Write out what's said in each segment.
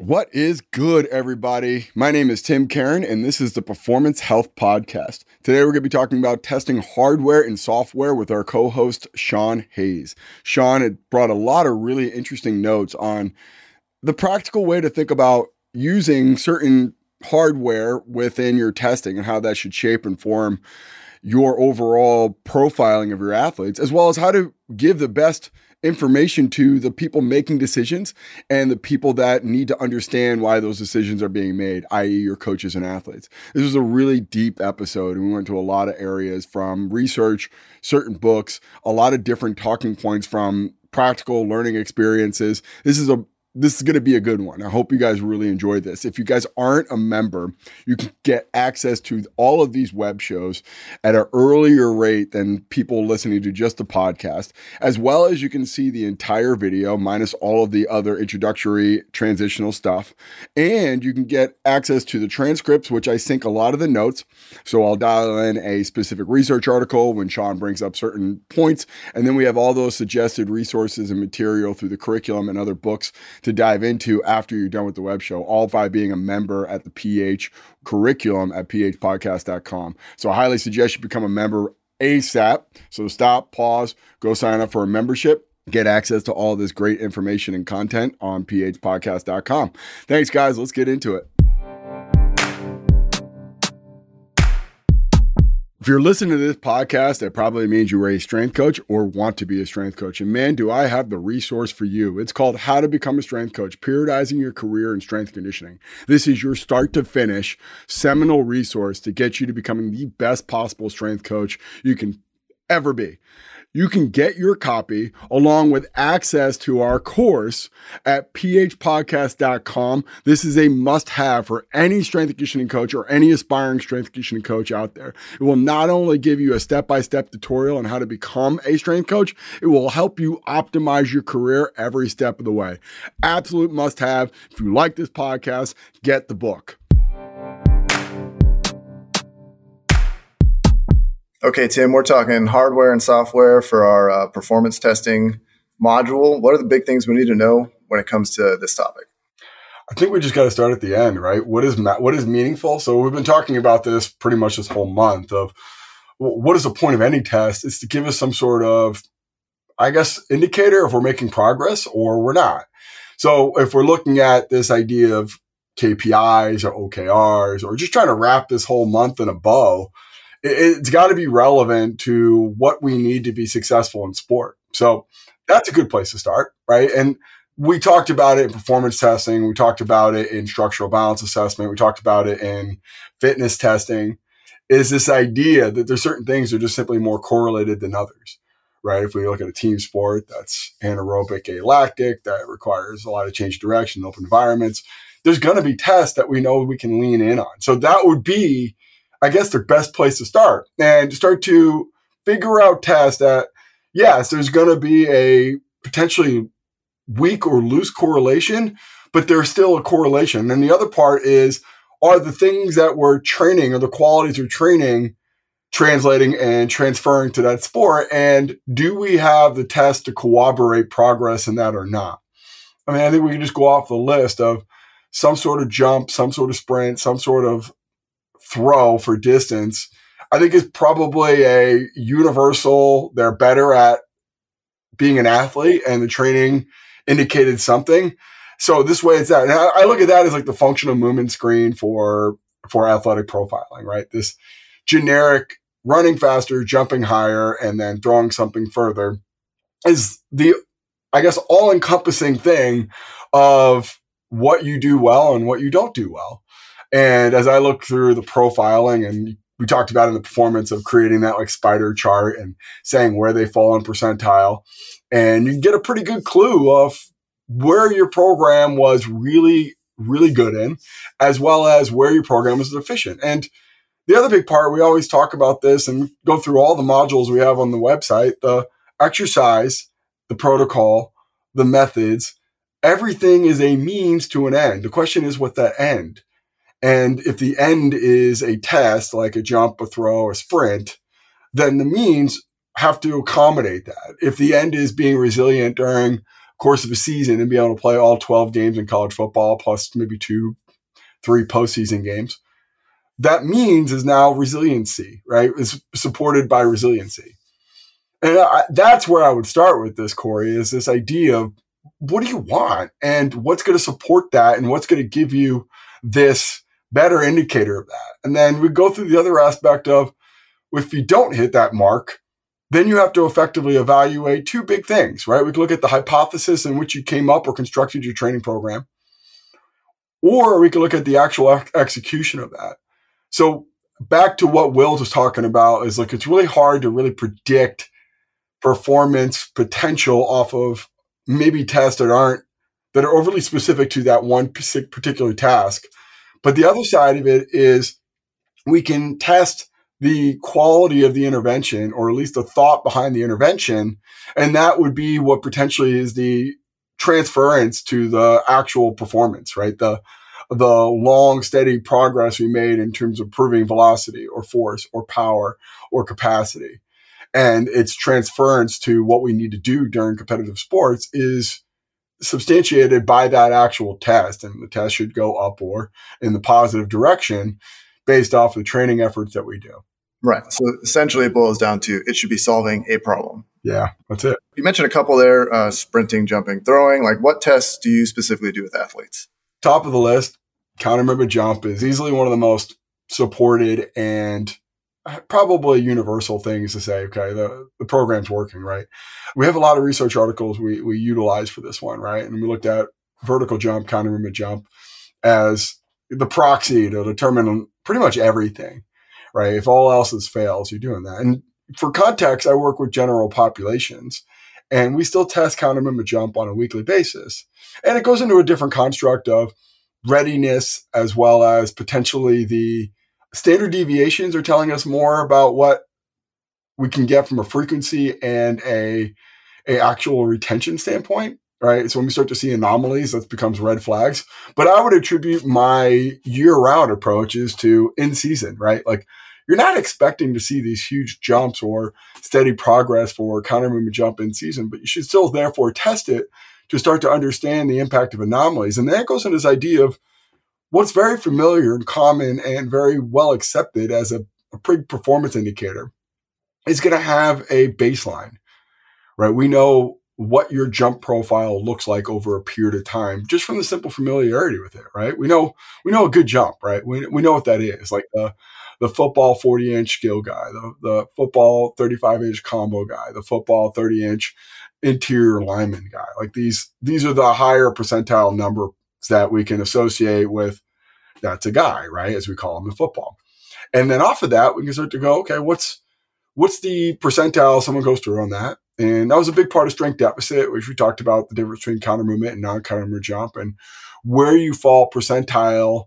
What is good, everybody? My name is Tim Caron, and this is the Performance Health Podcast. Today, we're going to be talking about testing hardware and software with our co host, Sean Hayes. Sean had brought a lot of really interesting notes on the practical way to think about using certain hardware within your testing and how that should shape and form your overall profiling of your athletes, as well as how to give the best information to the people making decisions and the people that need to understand why those decisions are being made, i.e., your coaches and athletes. This was a really deep episode, and we went to a lot of areas from research, certain books, a lot of different talking points from practical learning experiences. This is a this is going to be a good one. I hope you guys really enjoy this. If you guys aren't a member, you can get access to all of these web shows at an earlier rate than people listening to just the podcast, as well as you can see the entire video minus all of the other introductory transitional stuff. And you can get access to the transcripts, which I sync a lot of the notes. So I'll dial in a specific research article when Sean brings up certain points. And then we have all those suggested resources and material through the curriculum and other books to dive into after you're done with the web show, all by being a member at the PH curriculum at phpodcast.com. So I highly suggest you become a member ASAP. So stop, pause, go sign up for a membership. Get access to all this great information and content on phpodcast.com. Thanks, guys. Let's get into it. If you're listening to this podcast, that probably means you are a strength coach or want to be a strength coach. And man, do I have the resource for you. It's called How to Become a Strength Coach, periodizing your career in strength conditioning. This is your start to finish seminal resource to get you to becoming the best possible strength coach you can ever be you can get your copy along with access to our course at phpodcast.com. This is a must have for any strength conditioning coach or any aspiring strength conditioning coach out there. It will not only give you a step by step tutorial on how to become a strength coach, it will help you optimize your career every step of the way. Absolute must have. If you like this podcast, get the book. Okay, Tim, we're talking hardware and software for our uh, performance testing module. What are the big things we need to know when it comes to this topic? I think we just got to start at the end, right? What is ma- what is meaningful? So we've been talking about this pretty much this whole month of what is the point of any test? It's to give us some sort of, I guess, indicator if we're making progress or we're not. So if we're looking at this idea of KPIs or OKRs or just trying to wrap this whole month in a bow, it's got to be relevant to what we need to be successful in sport. So that's a good place to start, right? And we talked about it in performance testing. We talked about it in structural balance assessment. We talked about it in fitness testing. Is this idea that there's certain things that are just simply more correlated than others, right? If we look at a team sport that's anaerobic alactic, that requires a lot of change of direction, open environments, there's going to be tests that we know we can lean in on. So that would be I guess, the best place to start and start to figure out tests that, yes, there's going to be a potentially weak or loose correlation, but there's still a correlation. And the other part is, are the things that we're training or the qualities we're training translating and transferring to that sport? And do we have the test to corroborate progress in that or not? I mean, I think we can just go off the list of some sort of jump, some sort of sprint, some sort of throw for distance, I think is probably a universal. They're better at being an athlete, and the training indicated something. So this way, it's that. And I, I look at that as like the functional movement screen for for athletic profiling, right? This generic running faster, jumping higher, and then throwing something further is the, I guess, all encompassing thing of what you do well and what you don't do well. And as I look through the profiling and we talked about in the performance of creating that like spider chart and saying where they fall in percentile. And you get a pretty good clue of where your program was really, really good in, as well as where your program was deficient. And the other big part, we always talk about this and go through all the modules we have on the website the exercise, the protocol, the methods, everything is a means to an end. The question is what that end. And if the end is a test, like a jump, a throw, a sprint, then the means have to accommodate that. If the end is being resilient during course of a season and be able to play all 12 games in college football plus maybe two, three postseason games. That means is now resiliency, right? Is supported by resiliency. And I, that's where I would start with this, Corey, is this idea of what do you want and what's going to support that and what's going to give you this better indicator of that. And then we go through the other aspect of if you don't hit that mark, then you have to effectively evaluate two big things, right? We can look at the hypothesis in which you came up or constructed your training program, or we can look at the actual ex- execution of that. So back to what Will was talking about is like it's really hard to really predict performance potential off of maybe tests that aren't that are overly specific to that one particular task. But the other side of it is we can test the quality of the intervention or at least the thought behind the intervention. And that would be what potentially is the transference to the actual performance, right? The, the long, steady progress we made in terms of proving velocity or force or power or capacity. And its transference to what we need to do during competitive sports is substantiated by that actual test. And the test should go up or in the positive direction based off the training efforts that we do. Right. So essentially, it boils down to it should be solving a problem. Yeah, that's it. You mentioned a couple there uh, sprinting, jumping, throwing. Like, what tests do you specifically do with athletes? Top of the list, counter movement jump is easily one of the most supported and probably universal things to say, okay, the, the program's working, right? We have a lot of research articles we, we utilize for this one, right? And we looked at vertical jump, counter jump as the proxy to determine pretty much everything right? If all else is fails, you're doing that. And for context, I work with general populations and we still test counter jump on a weekly basis. And it goes into a different construct of readiness as well as potentially the standard deviations are telling us more about what we can get from a frequency and a, a actual retention standpoint right? So when we start to see anomalies, that becomes red flags. But I would attribute my year round approaches to in season, right? Like you're not expecting to see these huge jumps or steady progress for counter movement jump in season, but you should still therefore test it to start to understand the impact of anomalies. And that goes into this idea of what's very familiar and common and very well accepted as a, a pre performance indicator is going to have a baseline, right? We know what your jump profile looks like over a period of time, just from the simple familiarity with it, right? We know we know a good jump, right? We, we know what that is, like the the football 40 inch skill guy, the, the football 35 inch combo guy, the football 30 inch interior lineman guy. Like these these are the higher percentile numbers that we can associate with that's a guy, right? As we call him in football. And then off of that, we can start to go, okay, what's what's the percentile someone goes through on that? And that was a big part of strength deficit, which we talked about the difference between counter movement and non counter movement jump and where you fall percentile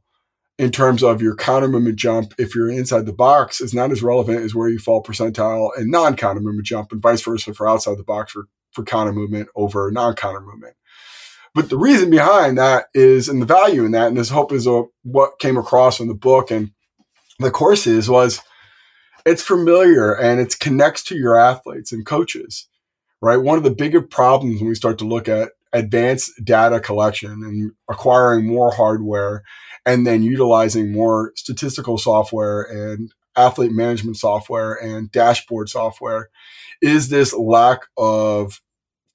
in terms of your counter movement jump. If you're inside the box is not as relevant as where you fall percentile and non counter movement jump and vice versa for outside the box for, for counter movement over non counter movement. But the reason behind that is, and the value in that, and this hope is a, what came across in the book and the courses was it's familiar and it connects to your athletes and coaches right? One of the bigger problems when we start to look at advanced data collection and acquiring more hardware and then utilizing more statistical software and athlete management software and dashboard software is this lack of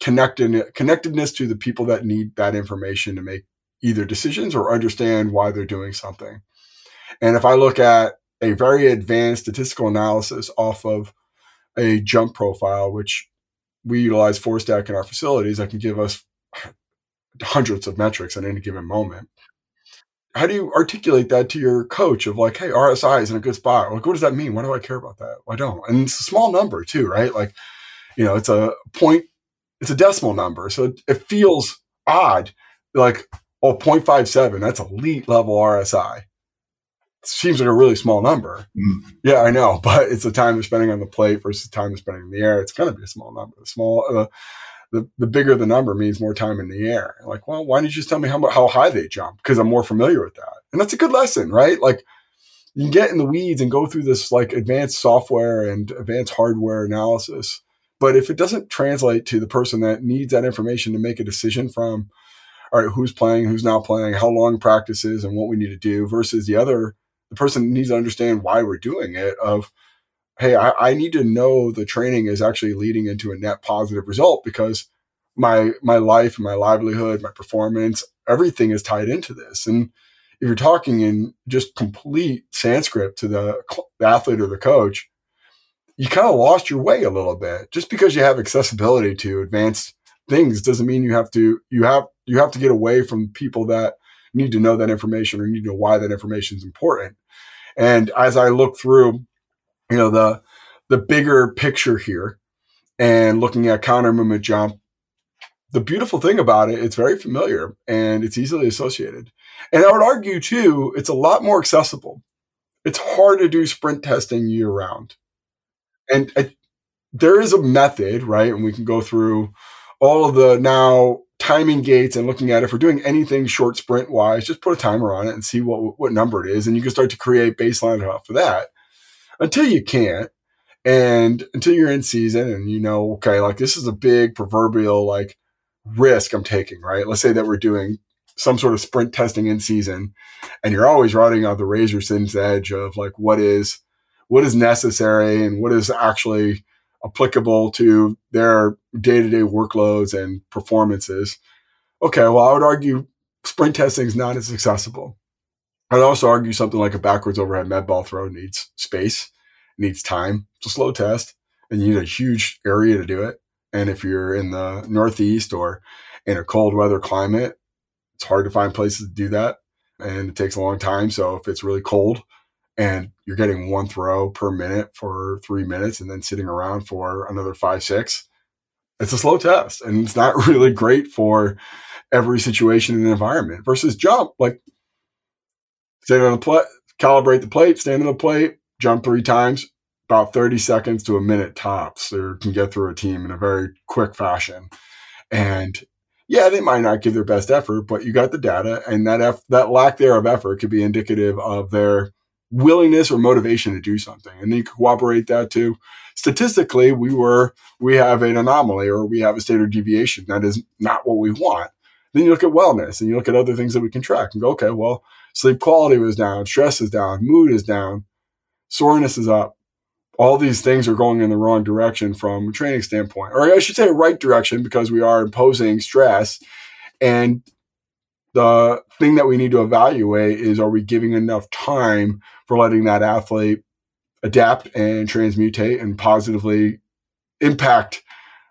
connected, connectedness to the people that need that information to make either decisions or understand why they're doing something. And if I look at a very advanced statistical analysis off of a jump profile, which we utilize ForceDecks in our facilities that can give us hundreds of metrics at any given moment. How do you articulate that to your coach of like, hey, RSI is in a good spot? Like, what does that mean? Why do I care about that? I don't? And it's a small number too, right? Like, you know, it's a point, it's a decimal number. So it feels odd. Like, oh, 0.57, that's elite level RSI seems like a really small number. Mm. Yeah, I know, but it's the time they're spending on the plate versus the time they're spending in the air. It's going to be a small number. The small, uh, the the bigger the number means more time in the air. Like, well, why don't you just tell me how how high they jump? Because I'm more familiar with that, and that's a good lesson, right? Like, you can get in the weeds and go through this like advanced software and advanced hardware analysis But if it doesn't translate to the person that needs that information to make a decision from, all right, who's playing, who's not playing, how long practice is, and what we need to do, versus the other, the person needs to understand why we're doing it. Of, hey, I, I need to know the training is actually leading into a net positive result because my my life, and my livelihood, my performance, everything is tied into this. And if you're talking in just complete Sanskrit to the, the athlete or the coach, you kind of lost your way a little bit. Just because you have accessibility to advanced things doesn't mean you have to you have you have to get away from people that need to know that information or need to know why that information is important. And as I look through, you know, the the bigger picture here and looking at counter movement jump, the beautiful thing about it, it's very familiar and it's easily associated. And I would argue too, it's a lot more accessible. It's hard to do sprint testing year round. And I, there is a method, right? And we can go through all of the now timing gates and looking at if we're doing anything short sprint wise, just put a timer on it and see what, what number it is. And you can start to create baseline off of that until you can't. And until you're in season and you know, okay, like this is a big proverbial like risk I'm taking, right? Let's say that we're doing some sort of sprint testing in season and you're always riding on the razor thin edge of like what is what is necessary and what is actually applicable to their day-to-day workloads and performances. Okay well i would argue sprint testing is not as accessible. I'd also argue something like a backwards overhead med ball throw needs space needs time. It's a slow test and you need a huge area to do it. And if you're in the northeast or in a cold weather climate it's hard to find places to do that and it takes a long time. So if it's really cold and you're getting one throw per minute for three minutes and then sitting around for another five, six, it's a slow test and it's not really great for every situation and environment versus jump. Like stand on the plate, calibrate the plate, stand on the plate, jump three times, about 30 seconds to a minute tops. Or can get through a team in a very quick fashion. And yeah, they might not give their best effort, but you got the data, and that eff- that lack there of effort could be indicative of their willingness or motivation to do something. And then you cooperate that too. Statistically, we were we have an anomaly or we have a standard deviation that is not what we want. Then you look at wellness and you look at other things that we can track and go, okay, well, sleep quality was down, stress is down, mood is down, soreness is up all these things are going in the wrong direction from a training standpoint, or I should say, right direction because we are imposing stress. And the thing that we need to evaluate is are we giving enough time for letting that athlete adapt and transmutate and positively impact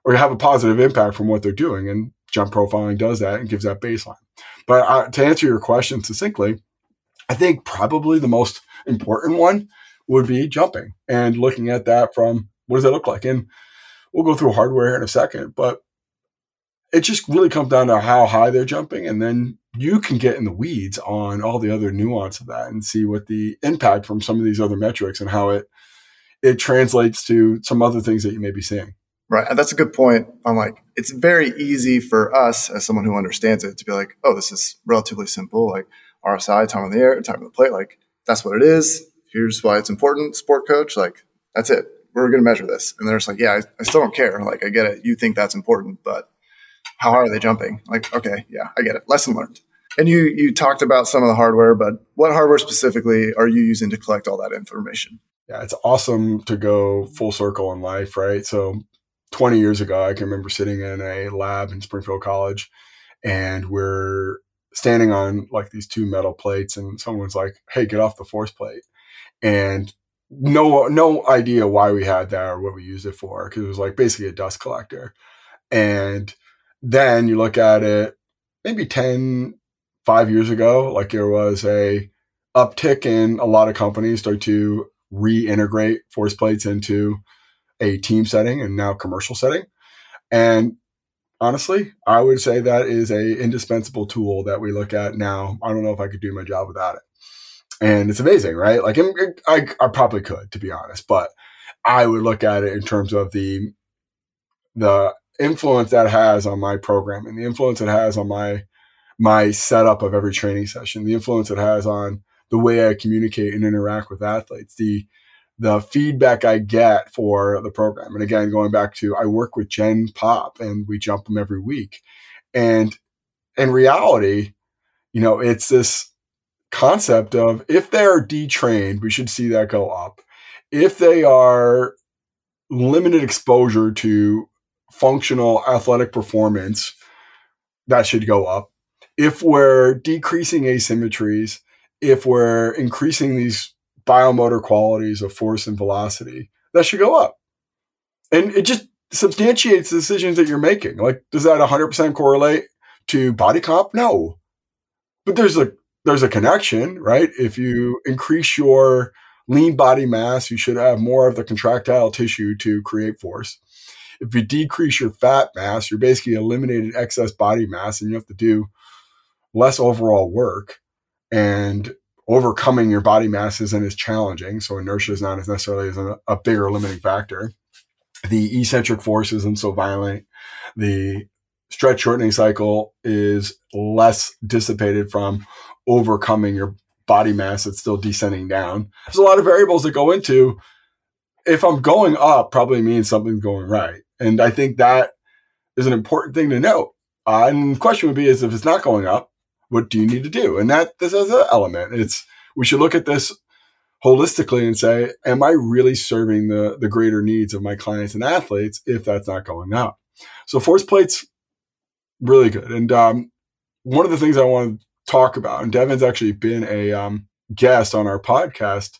or have a positive impact from what they're doing? And jump profiling does that and gives that baseline. But uh, to answer your question succinctly, I think probably the most important one would be jumping and looking at that from what does that look like? And we'll go through hardware in a second, but it just really comes down to how high they're jumping. And then you can get in the weeds on all the other nuance of that and see what the impact from some of these other metrics and how it it translates to some other things that you may be seeing. Right. That's a good point. I'm like, it's very easy for us as someone who understands it to be like, oh, this is relatively simple, like RSI, time on the air, time on the plate, like that's what it is here's why it's important, sport coach. Like, that's it. We're going to measure this. And they're just like, yeah, I, I still don't care. Like, I get it. You think that's important, but how hard are they jumping? Like, okay, yeah, I get it. Lesson learned. And you you talked about some of the hardware, but what hardware specifically are you using to collect all that information? Yeah, it's awesome to go full circle in life, right? So 20 years ago, I can remember sitting in a lab in Springfield College and we're standing on like these two metal plates and someone's like, Hey, get off the force plate and no no idea why we had that or what we used it for because it was like basically a dust collector and then you look at it maybe 10 5 years ago like there was a uptick in a lot of companies start to reintegrate force plates into a team setting and now commercial setting. And honestly i would say that is a indispensable tool that we look at now. I don't know if i could do my job without it. And it's amazing, right? Like I, I probably could, to be honest, but I would look at it in terms of the the influence that has on my program and the influence it has on my my setup of every training session, the influence it has on the way I communicate and interact with athletes, the the feedback I get for the program. And again, going back to I work with Jen Pop and we jump them every week. And in reality, you know, it's this concept of if they're detrained, we should see that go up. If they are limited exposure to functional athletic performance, that should go up. If we're decreasing asymmetries, if we're increasing these biomotor qualities of force and velocity, that should go up. And it just substantiates the decisions that you're making. Like, does that 100% correlate to body comp? No. But there's a there's a connection, right? If you increase your lean body mass, you should have more of the contractile tissue to create force. If you decrease your fat mass, you're basically eliminating excess body mass and you have to do less overall work. And overcoming your body mass isn't as challenging. So inertia is not as necessarily as a, a bigger limiting factor. The eccentric force isn't so violent. The stretch shortening cycle is less dissipated from overcoming your body mass that's still descending down. There's a lot of variables that go into if I'm going up, probably means something's going right. And I think that is an important thing to note. Uh, and the question would be is if it's not going up, what do you need to do? And that this is an element. It's we should look at this holistically and say, am I really serving the the greater needs of my clients and athletes if that's not going up? So force plates really good. And um, one of the things I want to talk about, and Devin's actually been a um, guest on our podcast,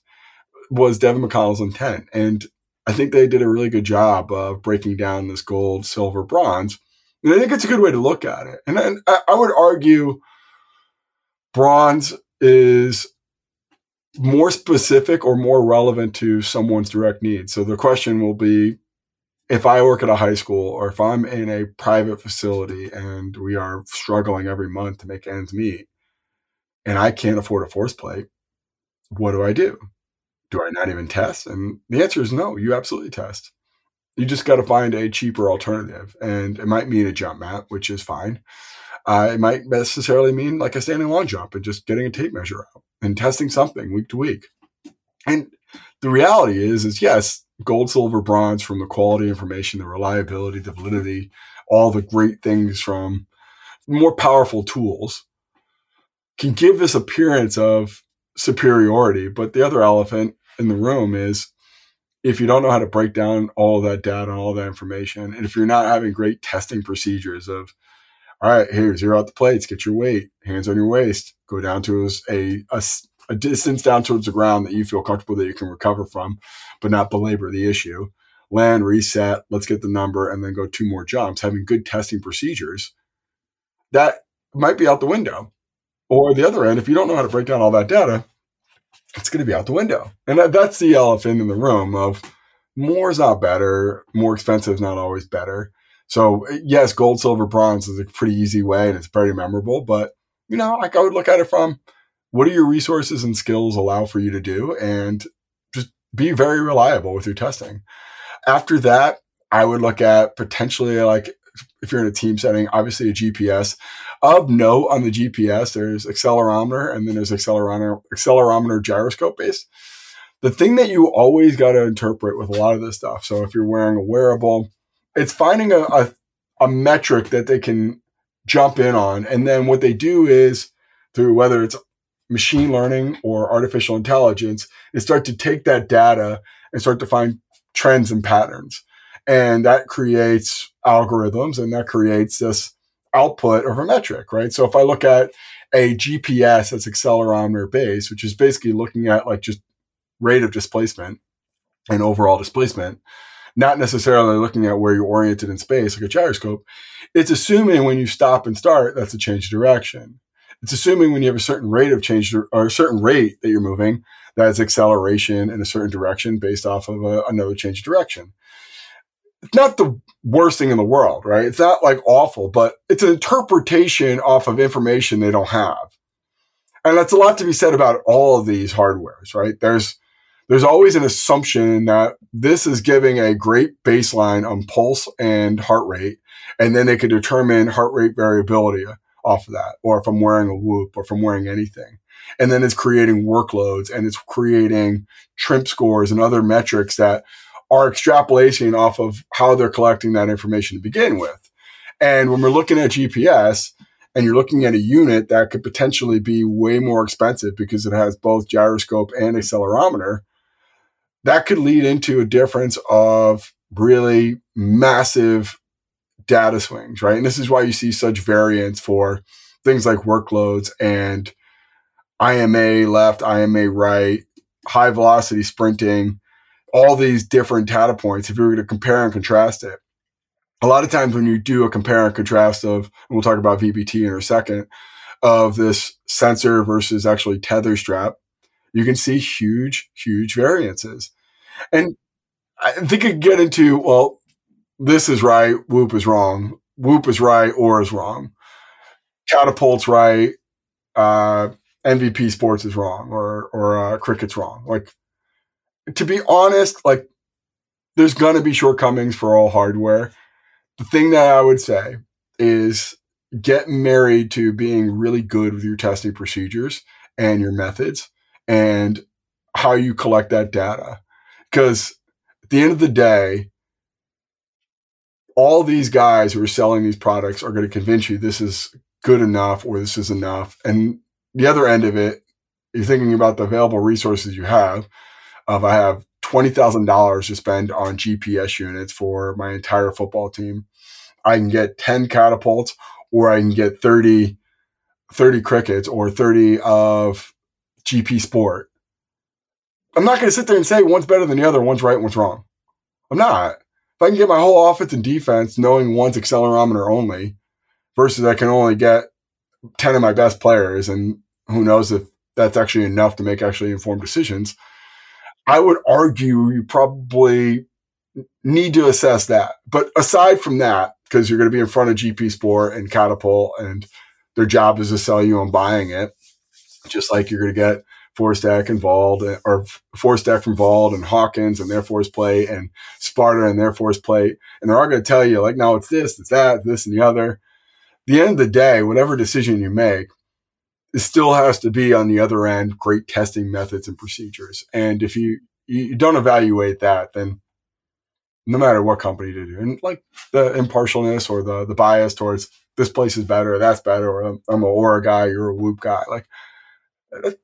was Devin McConnell's intent. And I think they did a really good job of breaking down this gold, silver, bronze. And I think it's a good way to look at it. And, I, I would argue bronze is more specific or more relevant to someone's direct needs. So the question will be if I work at a high school or if I'm in a private facility and we are struggling every month to make ends meet and I can't afford a force plate, what do I do? Do I not even test? And the answer is no, you absolutely test. You just got to find a cheaper alternative. And it might mean a jump mat, which is fine. It might necessarily mean like a standing long jump and just getting a tape measure out and testing something week to week. And the reality is, is yes, gold, silver, bronze from the quality information, the reliability, the validity, all the great things from more powerful tools can give this appearance of superiority. But the other elephant in the room is if you don't know how to break down all that data, and all that information, and if you're not having great testing procedures of all right, here, zero out the plates, get your weight, hands on your waist, go down to a, a, a distance down towards the ground that you feel comfortable that you can recover from, but not belabor the issue. Land, reset, let's get the number, and then go two more jumps. Having good testing procedures, that might be out the window. Or the other end, if you don't know how to break down all that data, it's going to be out the window. And that, that's the elephant in the room of more is not better, more expensive is not always better. So yes, gold, silver, bronze is a pretty easy way and it's very memorable. But you know, like I would look at it from what do your resources and skills allow for you to do, and just be very reliable with your testing. After that, I would look at potentially like if you're in a team setting, obviously a GPS. Of note on the GPS, there's accelerometer and then there's accelerometer, accelerometer gyroscope based. The thing that you always got to interpret with a lot of this stuff. So if you're wearing a wearable, it's finding a, a, a metric that they can jump in on. And then what they do is through whether it's machine learning or artificial intelligence, is start to take that data and start to find trends and patterns. And that creates algorithms and that creates this output of a metric, right? So if I look at a GPS that's accelerometer based, which is basically looking at like just rate of displacement and overall displacement, not necessarily looking at where you're oriented in space, like a gyroscope. It's assuming when you stop and start, that's a change of direction. It's assuming when you have a certain rate of change or a certain rate that you're moving, that's acceleration in a certain direction based off of a, another change of direction. It's not the worst thing in the world, right? It's not like awful, but it's an interpretation off of information they don't have. And that's a lot to be said about all of these hardwares, right? There's there's always an assumption that this is giving a great baseline on pulse and heart rate, and then they could determine heart rate variability off of that, or if I'm wearing a whoop or if I'm wearing anything. And then it's creating workloads and it's creating TRIMP scores and other metrics that are extrapolation off of how they're collecting that information to begin with. And when we're looking at GPS and you're looking at a unit that could potentially be way more expensive because it has both gyroscope and accelerometer, that could lead into a difference of really massive data swings, right? And this is why you see such variance for things like workloads and IMA left, IMA right, high velocity sprinting, all these different data points. If you were to compare and contrast it, a lot of times when you do a compare and contrast of, and we'll talk about VBT in a second, of this sensor versus actually tether strap, you can see huge, huge variances. And I think you get into, well, this is right, Whoop is wrong. Whoop is right, or is wrong. Catapult's right, uh, MVP Sports is wrong, or or uh, Cricut's wrong. Like to be honest, like there's gonna be shortcomings for all hardware. The thing that I would say is get married to being really good with your testing procedures and your methods and how you collect that data. Because at the end of the day, all these guys who are selling these products are going to convince you this is good enough or this is enough. And the other end of it, you're thinking about the available resources you have. Of I have twenty thousand dollars to spend on GPS units for my entire football team. I can get ten catapults, or I can get 30, 30 Cricuts, or thirty of GP Sport. I'm not going to sit there and say one's better than the other, one's right, and one's wrong. I'm not if I can get my whole offense and defense knowing one's accelerometer only versus I can only get 10 of my best players and who knows if that's actually enough to make actually informed decisions, I would argue you probably need to assess that. But aside from that, because you're going to be in front of GP Sport and Catapult and their job is to sell you on buying it, just like you're going to get ForceDecks involved or ForceDecks from VALD and Hawkins and their force plate and Sparta and their force plate. And they're all going to tell you like, no, it's this, it's that, this and the other. the end of the day, whatever decision you make, it still has to be on the other end, great testing methods and procedures. And if you, you don't evaluate that, then no matter what company to do, and like the impartialness or the, the bias towards this place is better, that's better, or I'm, I'm a Oura guy, you're a Whoop guy. Like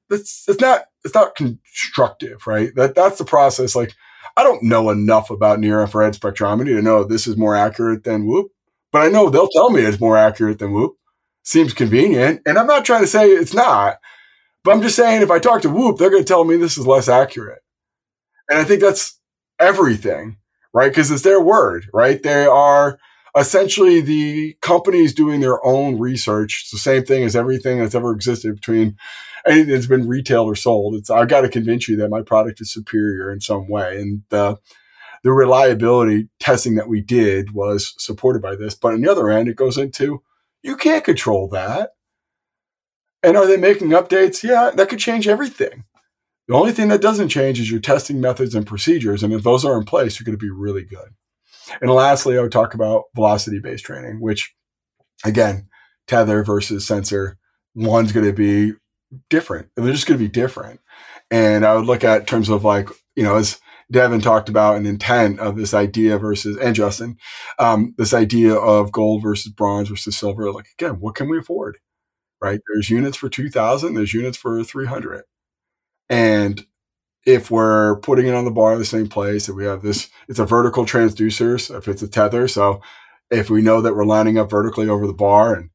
that's it's not it's not constructive, right? That that's the process. Like I don't know enough about near infrared spectrometry to know this is more accurate than Whoop, but I know they'll tell me it's more accurate than Whoop. Seems convenient, and I'm not trying to say it's not, but I'm just saying if I talk to Whoop, they're going to tell me this is less accurate, and I think that's everything, right? Because it's their word, right? They are essentially the companies doing their own research. It's the same thing as everything that's ever existed between anything that's been retailed or sold. It's I've got to convince you that my product is superior in some way, and the the reliability testing that we did was supported by this. But on the other end, it goes into you can't control that. And are they making updates? Yeah, that could change everything. The only thing that doesn't change is your testing methods and procedures. And if those are in place, you're going to be really good. And lastly, I would talk about velocity based training, which again, tether versus sensor. One's going to be different. and They're just going to be different. And I would look at terms of like, you know, as Devin talked about an intent of this idea versus, and Justin, um, this idea of gold versus bronze versus silver. Like, again, what can we afford? Right? There's units for 2000, there's units for 300. And if we're putting it on the bar in the same place, if we have this, it's a vertical transducers, if it's a tether. So if we know that we're lining up vertically over the bar and,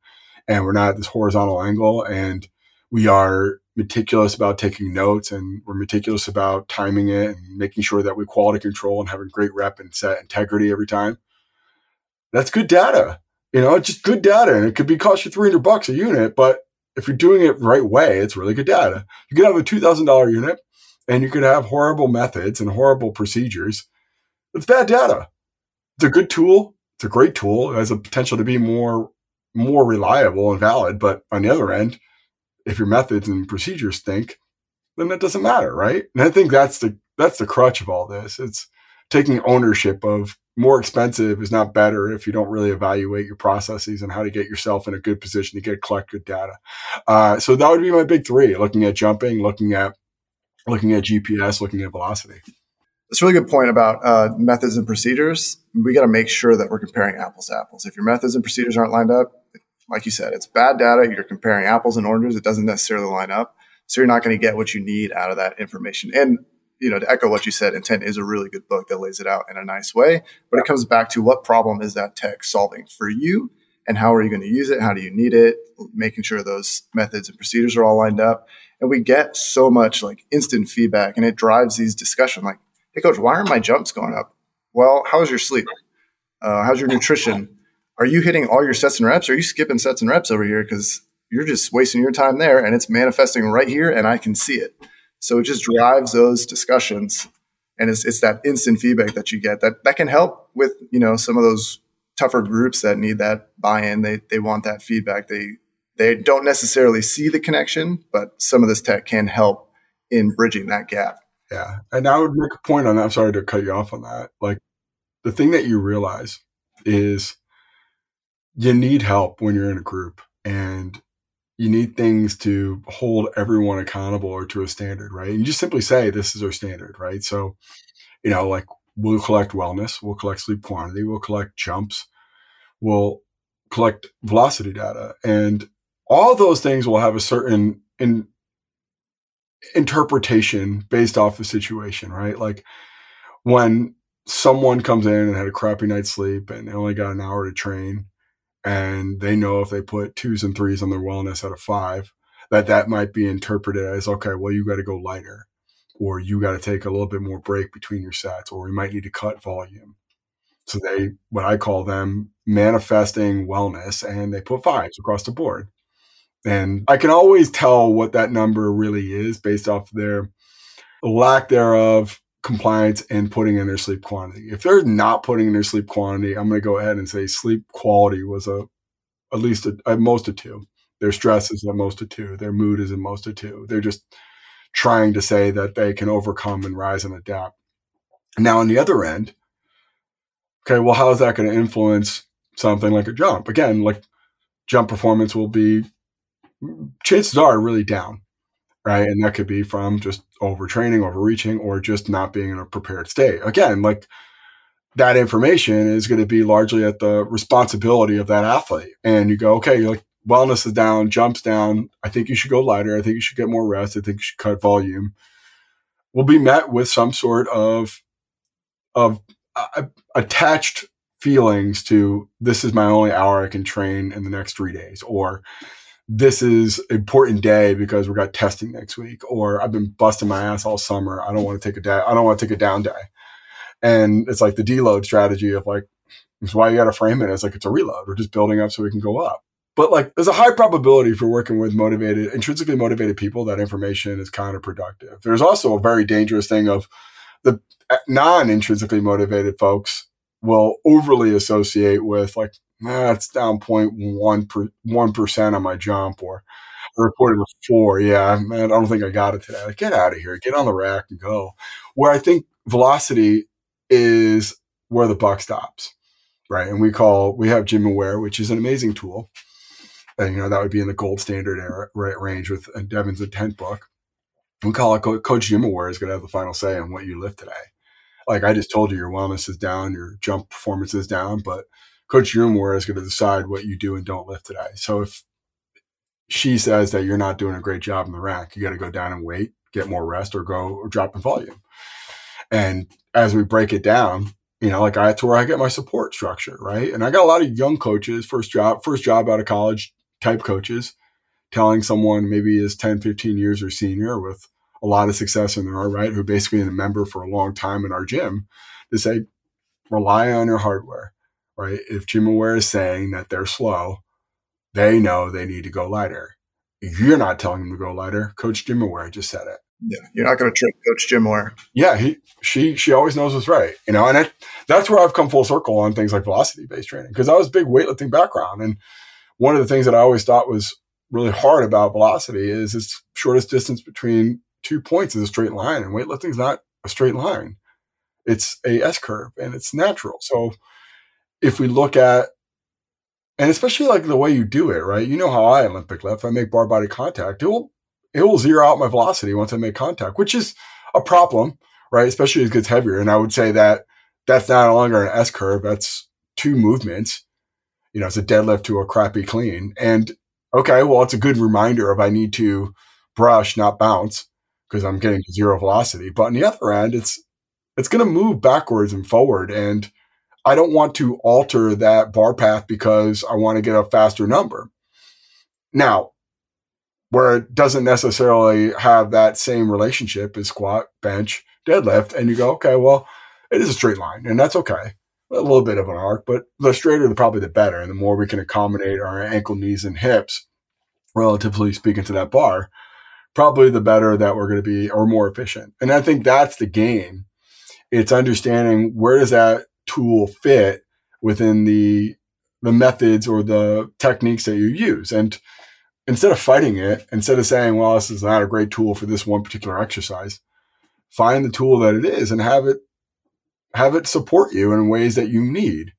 and we're not at this horizontal angle and we are meticulous about taking notes and we're meticulous about timing it and making sure that we quality control and having great rep and set integrity every time. That's good data. You know, it's just good data. And it could be cost you 300 bucks a unit, but if you're doing it right way, it's really good data. You could have a $2,000 unit and you could have horrible methods and horrible procedures. It's bad data. It's a good tool. It's a great tool. It has a potential to be more, more reliable and valid. But on the other end, if your methods and procedures stink, then that doesn't matter, right? And I think that's the that's the crutch of all this. It's taking ownership of more expensive is not better if you don't really evaluate your processes and how to get yourself in a good position to get collect good data. Uh, so that would be my big three: looking at jumping, looking at looking at GPS, looking at velocity. That's a really good point about uh, methods and procedures. We got to make sure that we're comparing apples to apples. If your methods and procedures aren't lined up, like you said, it's bad data. You're comparing apples and oranges. It doesn't necessarily line up. So you're not going to get what you need out of that information. And, you know, to echo what you said, Intent is a really good book that lays it out in a nice way. But it comes back to what problem is that tech solving for you and how are you going to use it? How do you need it? Making sure those methods and procedures are all lined up. And we get so much like instant feedback and it drives these discussion like, hey, coach, why aren't my jumps going up? Well, how's your sleep? Uh, how's your nutrition? Are you hitting all your sets and reps? Or are you skipping sets and reps over here? Because you're just wasting your time there and it's manifesting right here and I can see it. So it just drives those discussions and it's, it's that instant feedback that you get that, that can help with, you know, some of those tougher groups that need that buy-in. They, they want that feedback. They, they don't necessarily see the connection, but some of this tech can help in bridging that gap. Yeah. And I would make a point on that. I'm sorry to cut you off on that. Like the thing that you realize is you need help when you're in a group and you need things to hold everyone accountable or to a standard, right? And you just simply say, this is our standard, right? So, you know, like we'll collect wellness, we'll collect sleep quantity, we'll collect jumps, we'll collect velocity data. And all those things will have a certain in, interpretation based off the situation, right? Like when someone comes in and had a crappy night's sleep and only got an hour to train, and they know if they put twos and threes on their wellness out of five, that that might be interpreted as okay, well, you got to go lighter, or you got to take a little bit more break between your sets, or we might need to cut volume. So they, what I call them, manifesting wellness, and they put fives across the board. And I can always tell what that number really is based off their lack thereof compliance and putting in their sleep quantity. If they're not putting in their sleep quantity, I'm going to go ahead and say sleep quality was a at least a, at most a two. Their stress is at most a two. Their mood is at most a two. They're just trying to say that they can overcome and rise and adapt. Now, on the other end, okay, well, how is that going to influence something like a jump? Again, like jump performance will be chances are really down right? And that could be from just overtraining, overreaching, or just not being in a prepared state. Again, like that information is going to be largely at the responsibility of that athlete. And you go, okay, like, wellness is down, jumps down. I think you should go lighter. I think you should get more rest. I think you should cut volume. Will be met with some sort of of uh, attached feelings to this is my only hour I can train in the next three days, or this is important day because we got testing next week, or I've been busting my ass all summer. I don't want to take a day. I don't want to take a down day. And it's like the deload strategy of like, it's why you got to frame it as like it's a reload. We're just building up so we can go up. But like, there's a high probability for working with motivated, intrinsically motivated people that information is counterproductive. There's also a very dangerous thing of the eh, non intrinsically motivated folks will overly associate with like nah, it's down 0.1 percent on my jump, or I reported a four. Yeah, man, I don't think I got it today. Like, get out of here, get on the rack and go. Where I think velocity is where the buck stops, right? And we call we have GymAware, which is an amazing tool. And, you know that would be in the gold standard era, right, range with uh, Devin's intent book. We call it Coach Jim GymAware is going to have the final say on what you lift today. Like I just told you, your wellness is down, your jump performance is down, but Coach GymAware is going to decide what you do and don't lift today. So if she says that you're not doing a great job in the rack, you got to go down and wait, get more rest, or go or drop in volume. And as we break it down, you know, like I, that's where I get my support structure, right? And I got a lot of young coaches, first job, first job out of college type coaches, telling someone maybe is 10, 15 years or senior with a lot of success in there, right? Who basically been a member for a long time in our gym to say, rely on your hardware right? If GymAware is saying that they're slow, they know they need to go lighter. If you're not telling them to go lighter, Coach GymAware just said it. Yeah, you're not going to trick Coach GymAware. Yeah, he, she, she always knows what's right, you know. And that's where I've come full circle on things like velocity based training because I was a big weightlifting background, and one of the things that I always thought was really hard about velocity is its shortest distance between two points is a straight line, and weightlifting is not a straight line it's a S curve and it's natural. So if we look at and especially like the way you do it, right? You know how I Olympic lift. I make bar body contact. It will it will zero out my velocity once I make contact, which is a problem, right? Especially as it gets heavier. And I would say that that's not longer an S curve. That's two movements. You know, it's a deadlift to a crappy clean. And okay, well, it's a good reminder of I need to brush, not bounce, because I'm getting zero velocity. But on the other end, it's it's going to move backwards and forward. And I don't want to alter that bar path because I want to get a faster number. Now, where it doesn't necessarily have that same relationship as squat, bench, deadlift, and you go, okay, well, it is a straight line, and that's okay. A little bit of an arc, but the straighter, the probably the better. And the more we can accommodate our ankle, knees, and hips, relatively speaking, to that bar, probably the better that we're going to be or more efficient. And I think that's the game. It's understanding where does that tool fit within the the methods or the techniques that you use. And instead of fighting it, instead of saying, well, this is not a great tool for this one particular exercise, find the tool that it is and have it have it support you in ways that you need.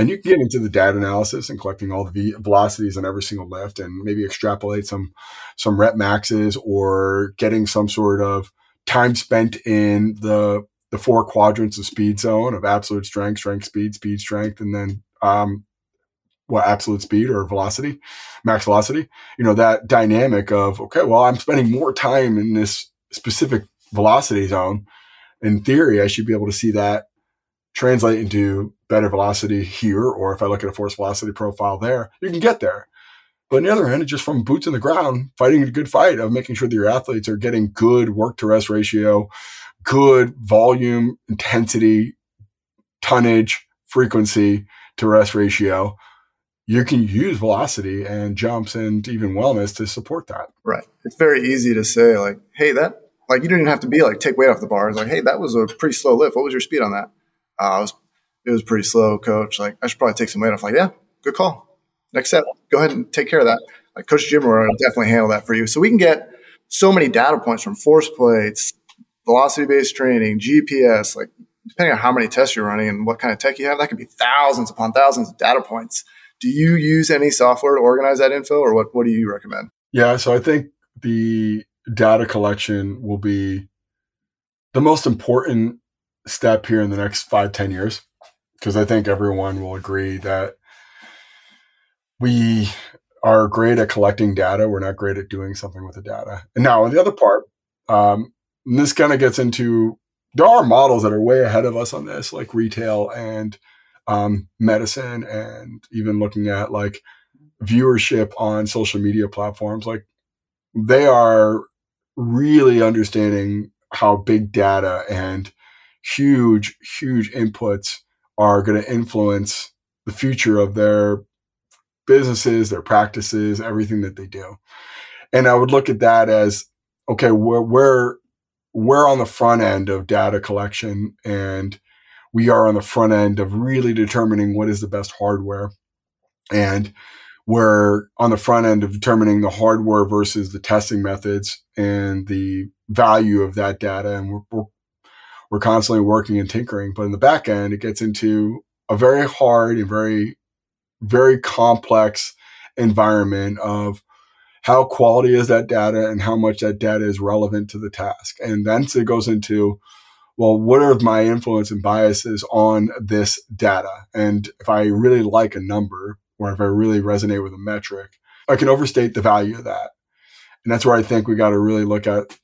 And you can get into the data analysis and collecting all the velocities on every single lift and maybe extrapolate some some rep maxes or getting some sort of time spent in the the four quadrants of speed zone of absolute strength, strength, speed, speed, strength, and then um, what absolute speed or velocity, max velocity. You know that dynamic of okay, well, I'm spending more time in this specific velocity zone. In theory, I should be able to see that translate into better velocity here, or if I look at a force velocity profile there, you can get there. But on the other hand, just from boots in the ground, fighting a good fight of making sure that your athletes are getting good work to rest ratio, good volume, intensity, tonnage, frequency to rest ratio. You can use velocity and jumps and even wellness to support that. Right. It's very easy to say, like, hey, that, like, you don't even have to be like, take weight off the bar. Like, hey, that was a pretty slow lift. What was your speed on that? Uh, it was it was pretty slow, coach. Like I should probably take some weight off. Like yeah, good call. Next step, go ahead and take care of that. Like Coach Jim will definitely handle that for you. So we can get so many data points from force plates, velocity based training, GPS. Like depending on how many tests you're running and what kind of tech you have, that could be thousands upon thousands of data points. Do you use any software to organize that info, or what? What do you recommend? Yeah, so I think the data collection will be the most important step here in the next five, ten years, because I think everyone will agree that we are great at collecting data. We're not great at doing something with the data. And now the other part, um, this kind of gets into there are models that are way ahead of us on this, like retail and um, medicine, and even looking at like viewership on social media platforms. Like they are really understanding how big data and huge, huge inputs are going to influence the future of their businesses, their practices, everything that they do. And I would look at that as okay, we're we're we're on the front end of data collection and we are on the front end of really determining what is the best hardware. And we're on the front end of determining the hardware versus the testing methods and the value of that data. And we're, we're we're constantly working and tinkering. But in the back end, it gets into a very hard and very, very complex environment of how quality is that data and how much that data is relevant to the task. And then it goes into, well, what are my influence and biases on this data? And if I really like a number or if I really resonate with a metric, I can overstate the value of that. And that's where I think we got to really look at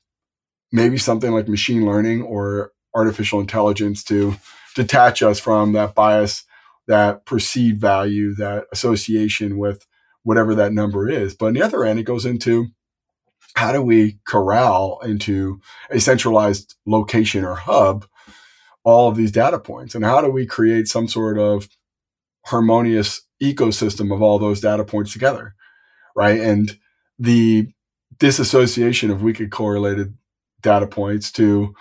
maybe something like machine learning or artificial intelligence to detach us from that bias, that perceived value, that association with whatever that number is. But on the other end, it goes into how do we corral into a centralized location or hub all of these data points? And how do we create some sort of harmonious ecosystem of all those data points together? Right. And the disassociation of weakly correlated data points to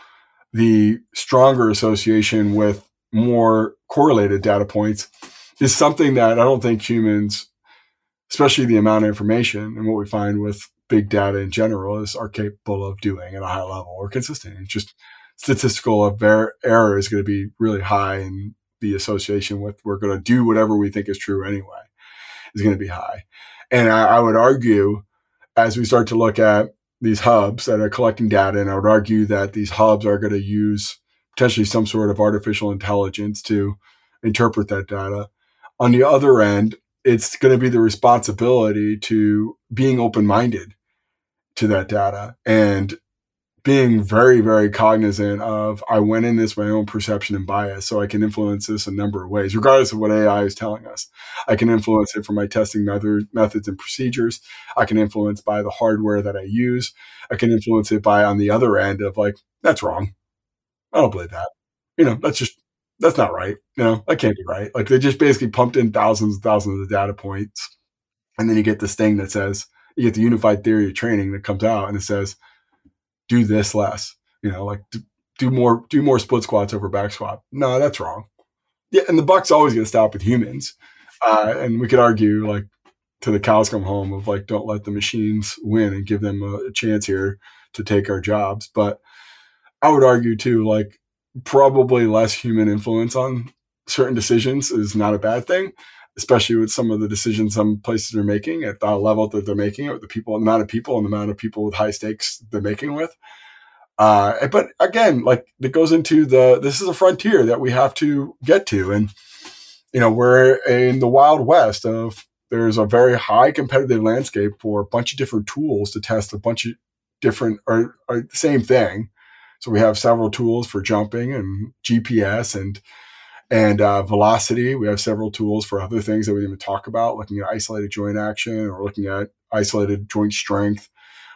the stronger association with more correlated data points is something that I don't think humans, especially the amount of information and what we find with big data in general, is are capable of doing at a high level or consistent. It's just statistical error is going to be really high and the association with we're going to do whatever we think is true anyway is going to be high. And I, I would argue as we start to look at these hubs that are collecting data, and I would argue that these hubs are going to use potentially some sort of artificial intelligence to interpret that data. On the other end, it's going to be the responsibility to being open minded to that data and being very, very cognizant of I went in this my own perception and bias, so I can influence this a number of ways, regardless of what AI is telling us. I can influence it from my testing method, methods and procedures. I can influence by the hardware that I use. I can influence it by on the other end of like, that's wrong. I don't believe that. You know, that's just that's not right. You know, that can't be right. Like they just basically pumped in thousands and thousands of data points. And then you get this thing that says, you get the unified theory of training that comes out and it says, do this less. You know, like do, do more do more split squats over back squat. No, that's wrong. Yeah, and the buck's always going to stop with humans. Uh, and we could argue like to the cows come home of like don't let the machines win and give them a, a chance here to take our jobs. But I would argue too, like probably less human influence on certain decisions is not a bad thing especially with some of the decisions some places are making at the level that they're making it with the people, the amount of people and the amount of people with high stakes they're making with. Uh, but again, like it goes into the, this is a frontier that we have to get to. And, you know, we're in the wild west of, there's a very high competitive landscape for a bunch of different tools to test a bunch of different or, or the same thing. So we have several tools for jumping and GPS and and uh, velocity. We have several tools for other things that we didn't talk about, looking at isolated joint action or looking at isolated joint strength.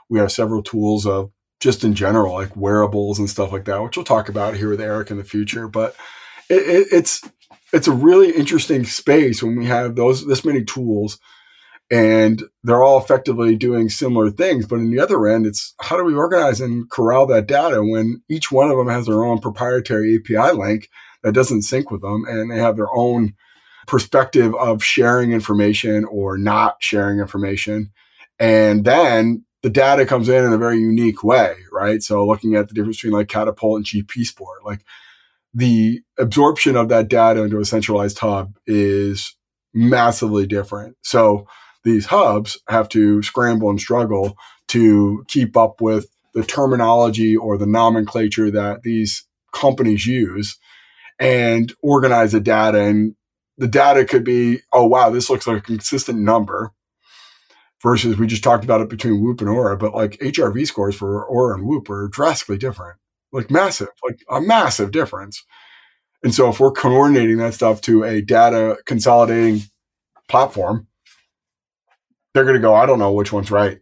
We have several tools of just in general, like wearables and stuff like that, which we'll talk about here with Eric in the future. But it, it, it's it's a really interesting space when we have those this many tools and they're all effectively doing similar things. But in the other end, it's how do we organize and corral that data when each one of them has their own proprietary API link that doesn't sync with them and they have their own perspective of sharing information or not sharing information. And then the data comes in in a very unique way, right? So looking at the difference between like catapult and GP sport, like the absorption of that data into a centralized hub is massively different. So these hubs have to scramble and struggle to keep up with the terminology or the nomenclature that these companies use and organize the data. And the data could be, oh, wow, this looks like a consistent number versus we just talked about it between Whoop and Oura, but like HRV scores for Oura and Whoop are drastically different, like massive, like a massive difference. And so if we're coordinating that stuff to a data consolidating platform, they're going to go, I don't know which one's right.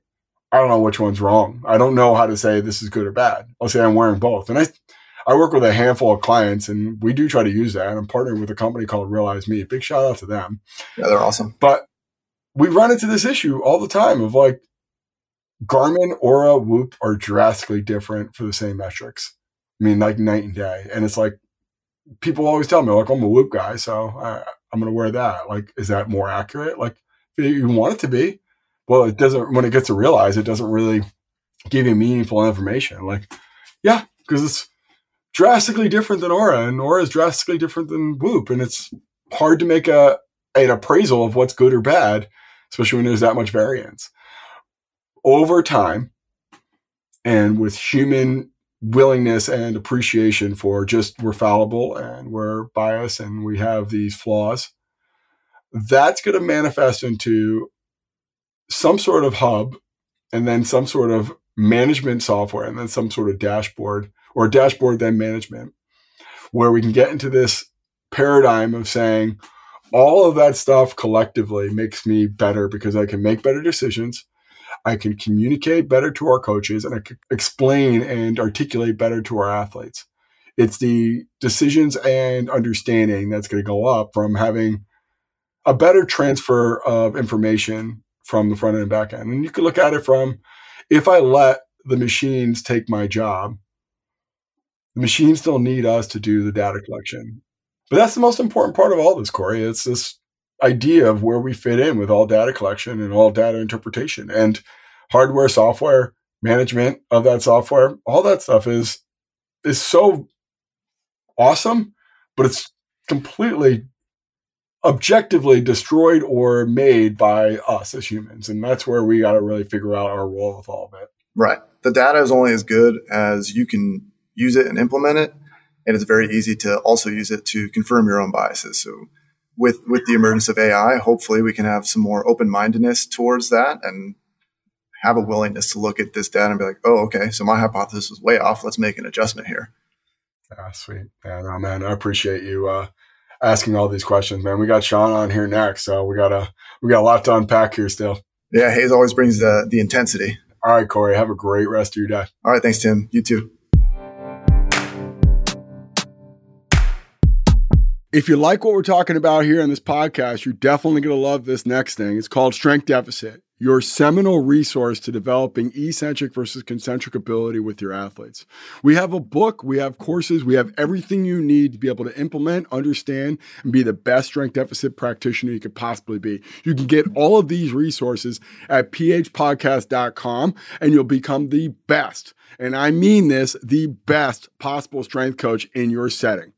I don't know which one's wrong. I don't know how to say this is good or bad. I'll say I'm wearing both. And I, I work with a handful of clients and we do try to use that. I'm partnering with a company called Realize Me. Big shout out to them. Yeah, they're awesome. But we run into this issue all the time of like Garmin, Oura, Whoop are drastically different for the same metrics. I mean, like night and day. And it's like people always tell me, like, I'm a Whoop guy, so I, I'm going to wear that. Like, is that more accurate? Like, you want it to be. Well, it doesn't, when it gets to realize, it doesn't really give you meaningful information. Like, yeah, because it's, drastically different than Oura, and Oura is drastically different than Whoop, and it's hard to make a an appraisal of what's good or bad, especially when there's that much variance. Over time, and with human willingness and appreciation for just we're fallible and we're biased and we have these flaws, that's going to manifest into some sort of hub and then some sort of management software and then some sort of dashboard or dashboard then management, where we can get into this paradigm of saying all of that stuff collectively makes me better because I can make better decisions. I can communicate better to our coaches and I can explain and articulate better to our athletes. It's the decisions and understanding that's going to go up from having a better transfer of information from the front end and back end. And you can look at it from if I let the machines take my job, the machines still need us to do the data collection. But that's the most important part of all this, Corey. It's this idea of where we fit in with all data collection and all data interpretation and hardware, software, management of that software. All that stuff is is so awesome, but it's completely objectively destroyed or made by us as humans. And that's where we got to really figure out our role with all of it. Right. The data is only as good as you can use it and implement it. And it's very easy to also use it to confirm your own biases. So with, with the emergence of AI, hopefully we can have some more open mindedness towards that and have a willingness to look at this data and be like, oh, okay, so my hypothesis was way off. Let's make an adjustment here. Yeah, sweet. Yeah, no, man, I appreciate you uh, asking all these questions, man. We got Sean on here next, so we got a we got a lot to unpack here still. Yeah, Hayes always brings the the intensity. All right, Corey, have a great rest of your day. All right, thanks, Tim. You too. If you like what we're talking about here in this podcast, you're definitely going to love this next thing. It's called Strength Deficit your seminal resource to developing eccentric versus concentric ability with your athletes. We have a book, we have courses, we have everything you need to be able to implement, understand, and be the best strength deficit practitioner you could possibly be. You can get all of these resources at phpodcast.com and you'll become the best, and I mean this, the best possible strength coach in your setting.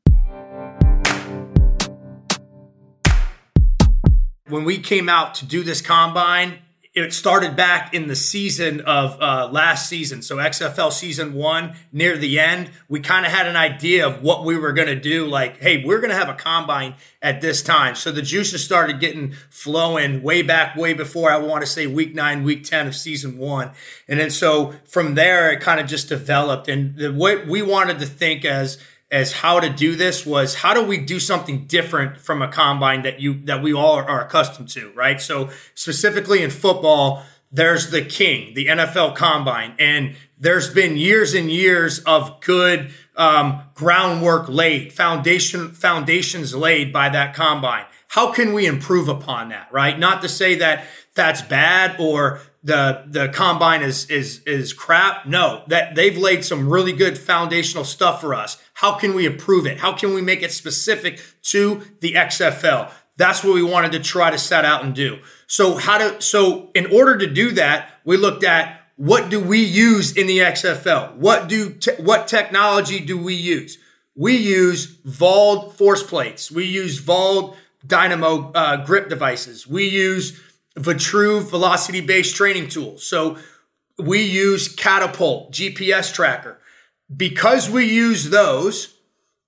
When we came out to do this combine, it started back in the season of uh, last season. So XFL season one, near the end, we kind of had an idea of what we were going to do. Like, hey, we're going to have a combine at this time. So the juices started getting flowing way back, way before I want to say week nine, week 10 of season one. And then so from there, it kind of just developed. And the, what we wanted to think as, as how to do this was how do we do something different from a combine that you that we all are accustomed to, right? So specifically in football, there's the king, the NFL combine, and there's been years and years of good um, groundwork laid, foundation foundations laid by that combine. How can we improve upon that, right? Not to say that that's bad or the the combine is is is crap. No, that they've laid some really good foundational stuff for us. How can we improve it? How can we make it specific to the XFL? That's what we wanted to try to set out and do. So how to so in order to do that, we looked at what do we use in the XFL? What do te- what technology do we use? We use Vald force plates. We use Vald Dynamo uh, grip devices. We use Vitruve velocity based training tool. So we use Catapult GPS tracker. Because we use those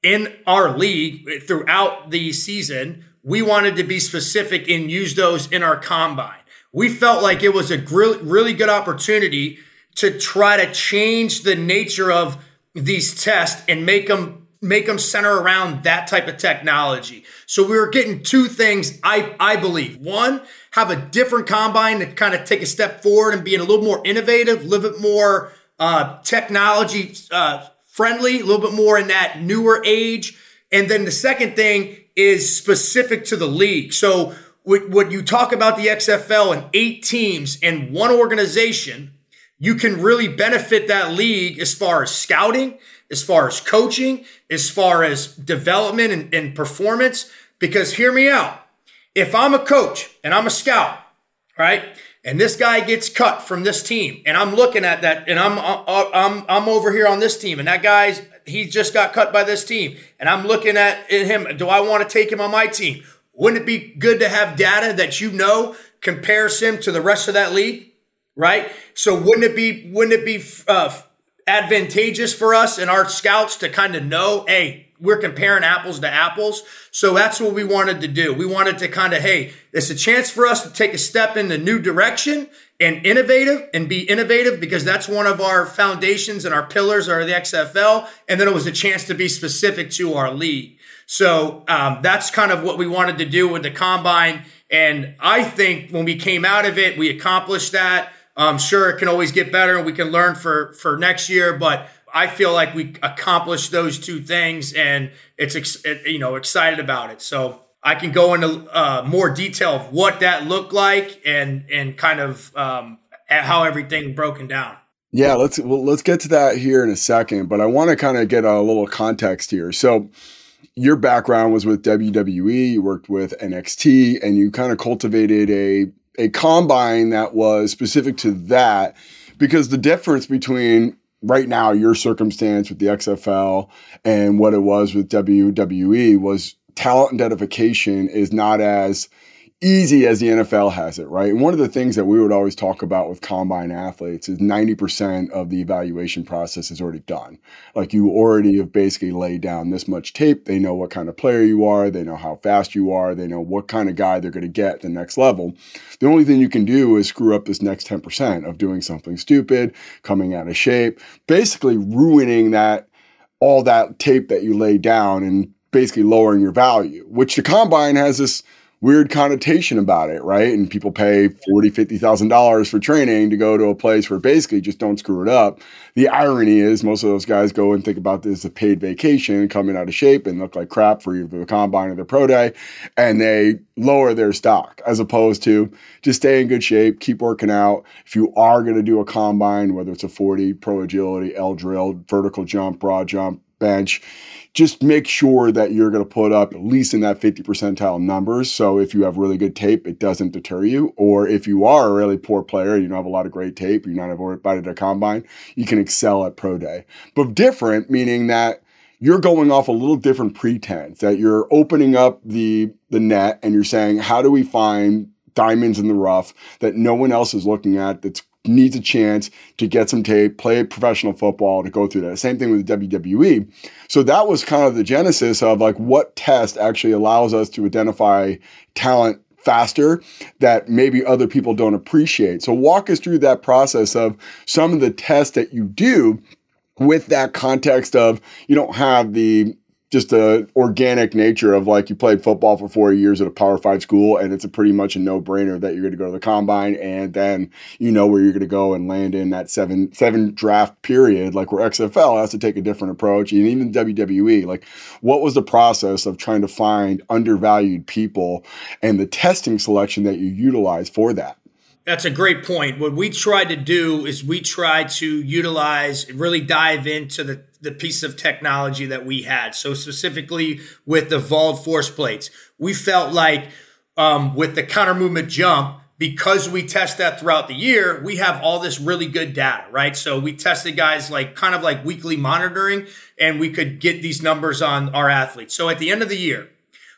in our league throughout the season, we wanted to be specific and use those in our combine. We felt like it was a really, good opportunity to try to change the nature of these tests and make them make them center around that type of technology. So we were getting two things, I, I believe. One, have a different combine to kind of take a step forward and being a little more innovative, a little bit more uh, technology uh, friendly, a little bit more in that newer age. And then the second thing is specific to the league. So when you talk about the XFL and eight teams and one organization, you can really benefit that league as far as scouting, as far as coaching, as far as development and, and performance. Because hear me out. If I'm a coach and I'm a scout, right? And this guy gets cut from this team, and I'm looking at that, and I'm uh, I'm I'm over here on this team, and that guy's he just got cut by this team, and I'm looking at him. Do I want to take him on my team? Wouldn't it be good to have data that you know compares him to the rest of that league, right? So wouldn't it be wouldn't it be uh, advantageous for us and our scouts to kind of know, hey, we're comparing apples to apples. So that's what we wanted to do. We wanted to kind of, hey, it's a chance for us to take a step in the new direction and innovative and be innovative because that's one of our foundations and our pillars are the XFL. And then it was a chance to be specific to our league. So um, that's kind of what we wanted to do with the combine. And I think when we came out of it, we accomplished that. I'm sure it can always get better and we can learn for, for next year, but I feel like we accomplished those two things and it's, it, you know, excited about it. So I can go into uh, more detail of what that looked like and, and kind of um, how everything broken down. Yeah, let's well, let's get to that here in a second, but I want to kind of get a little context here. So, your background was with WWE, you worked with NXT, and you kind of cultivated a a combine that was specific to that because the difference between right now your circumstance with the XFL and what it was with WWE was talent identification is not as easy as the NFL has it, right? And one of the things that we would always talk about with combine athletes is 90% of the evaluation process is already done. Like you already have basically laid down this much tape. They know what kind of player you are. They know how fast you are. They know what kind of guy they're going to get the next level. The only thing you can do is screw up this next 10% of doing something stupid, coming out of shape, basically ruining that all that tape that you lay down and basically lowering your value, which the combine has this weird connotation about it, right? And people pay forty, fifty thousand dollars for training to go to a place where basically just don't screw it up. The irony is most of those guys go and think about this as a paid vacation, coming out of shape and look like crap for either the combine or the pro day, and they lower their stock as opposed to just stay in good shape, keep working out. If you are going to do a combine, whether it's a 40, pro agility, L drill, vertical jump, broad jump, bench, just make sure that you're going to put up at least in that 50 percentile numbers. So if you have really good tape, it doesn't deter you. Or if you are a really poor player, you don't have a lot of great tape, you're not invited to combine, you can excel at pro day. But different, meaning that you're going off a little different pretense that you're opening up the the net and you're saying, how do we find diamonds in the rough that no one else is looking at that's needs a chance to get some tape, play professional football, to go through that. Same thing with WWE. So that was kind of the genesis of like what test actually allows us to identify talent faster that maybe other people don't appreciate. So walk us through that process of some of the tests that you do with that context of you don't have the just the organic nature of like you played football for four years at a power five school and it's a pretty much a no-brainer that you're going to go to the combine and then you know where you're going to go and land in that seven seven draft period like where xfl has to take a different approach and even wwe like what was the process of trying to find undervalued people and the testing selection that you utilize for that that's a great point. What we try to do is we try to utilize, really dive into the the piece of technology that we had. So specifically with the VALD force plates, we felt like um, with the counter movement jump, because we test that throughout the year, we have all this really good data, right? So we tested guys like kind of like weekly monitoring, and we could get these numbers on our athletes. So at the end of the year,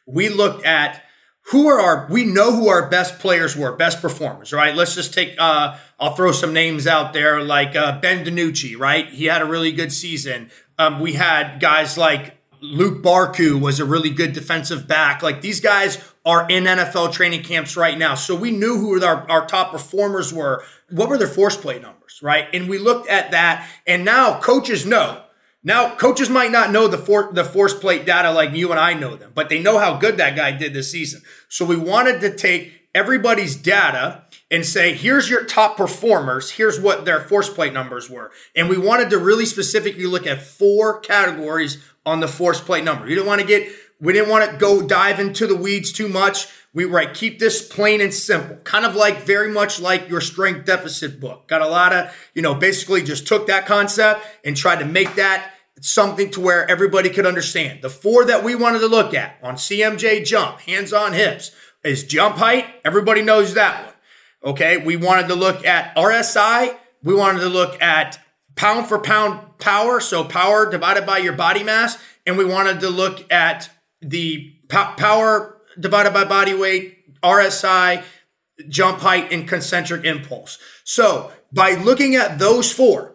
we looked at who are our we know who our best players were best performers right? Let's just take uh i'll throw some names out there like uh, ben DiNucci right? He had a really good season. Um, we had guys like Luq Barcoo was a really good defensive back. Like these guys are in nfl training camps right now. So we knew who our, our top performers were. What were their force plate numbers right? And we looked at that and now coaches know now, coaches might not know the for, the force plate data like you and I know them, but they know how good that guy did this season. So we wanted to take everybody's data and say, here's your top performers. Here's what their force plate numbers were. And we wanted to really specifically look at four categories on the force plate number. You didn't want to get, we didn't want to go dive into the weeds too much. We right, keep this plain and simple, kind of like very much like your strength deficit book. Got a lot of, you know, basically just took that concept and tried to make that something to where everybody could understand. The four that we wanted to look at on CMJ jump, hands on hips, is jump height. Everybody knows that one. Okay. We wanted to look at RSI. We wanted to look at pound for pound power. So power divided by your body mass. And we wanted to look at the power divided by body weight, RSI, jump height, and concentric impulse. So by looking at those four,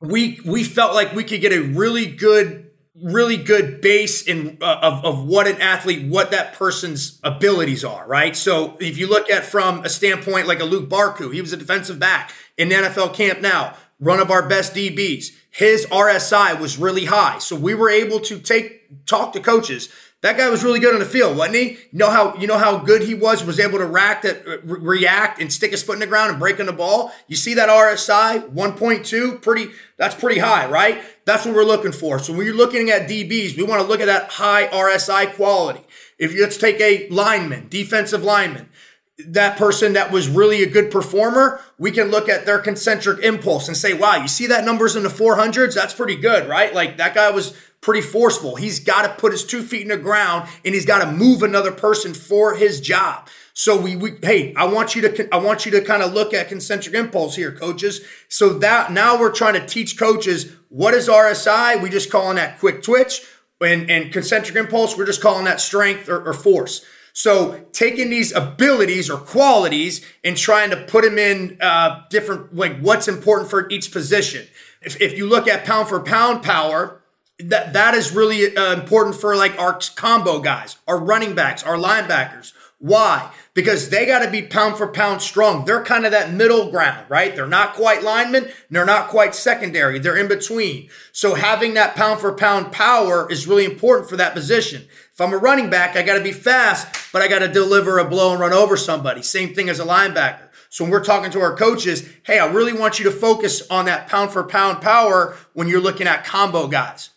we we felt like we could get a really good really good base in uh, of, of what an athlete what that person's abilities are right? So if you look at from a standpoint like a Luq Barcoo he was a defensive back in nfl camp now one of our best dbs his rsi was really high. So we were able to take talk to coaches that guy was really good on the field, wasn't he? You know how you know how good he was, was able to react, uh, re- react and stick his foot in the ground and break on the ball. You see that RSI 1.2, pretty that's pretty high, right? That's what we're looking for. So when you're looking at DBs, we want to look at that high RSI quality. If you let's take a lineman, defensive lineman, that person that was really a good performer, we can look at their concentric impulse and say, wow, you see that numbers in the 400s? That's pretty good, right? Like that guy was pretty forceful. He's got to put his two feet in the ground and he's got to move another person for his job. So we, we hey, I want you to I want you to kind of look at concentric impulse here, coaches. So that now we're trying to teach coaches what is RSI. We just calling that quick twitch, and and concentric impulse. We're just calling that strength or, or force. So taking these abilities or qualities and trying to put them in uh, different like what's important for each position. If, if you look at pound for pound power, that that is really uh, important for like our combo guys, our running backs, our linebackers. Why? Because they got to be pound for pound strong. They're kind of that middle ground, right? They're not quite linemen. They're not quite secondary. They're in between. So having that pound for pound power is really important for that position. If I'm a running back, I got to be fast, but I got to deliver a blow and run over somebody. Same thing as a linebacker. So when we're talking to our coaches, hey, I really want you to focus on that pound for pound power when you're looking at combo guys.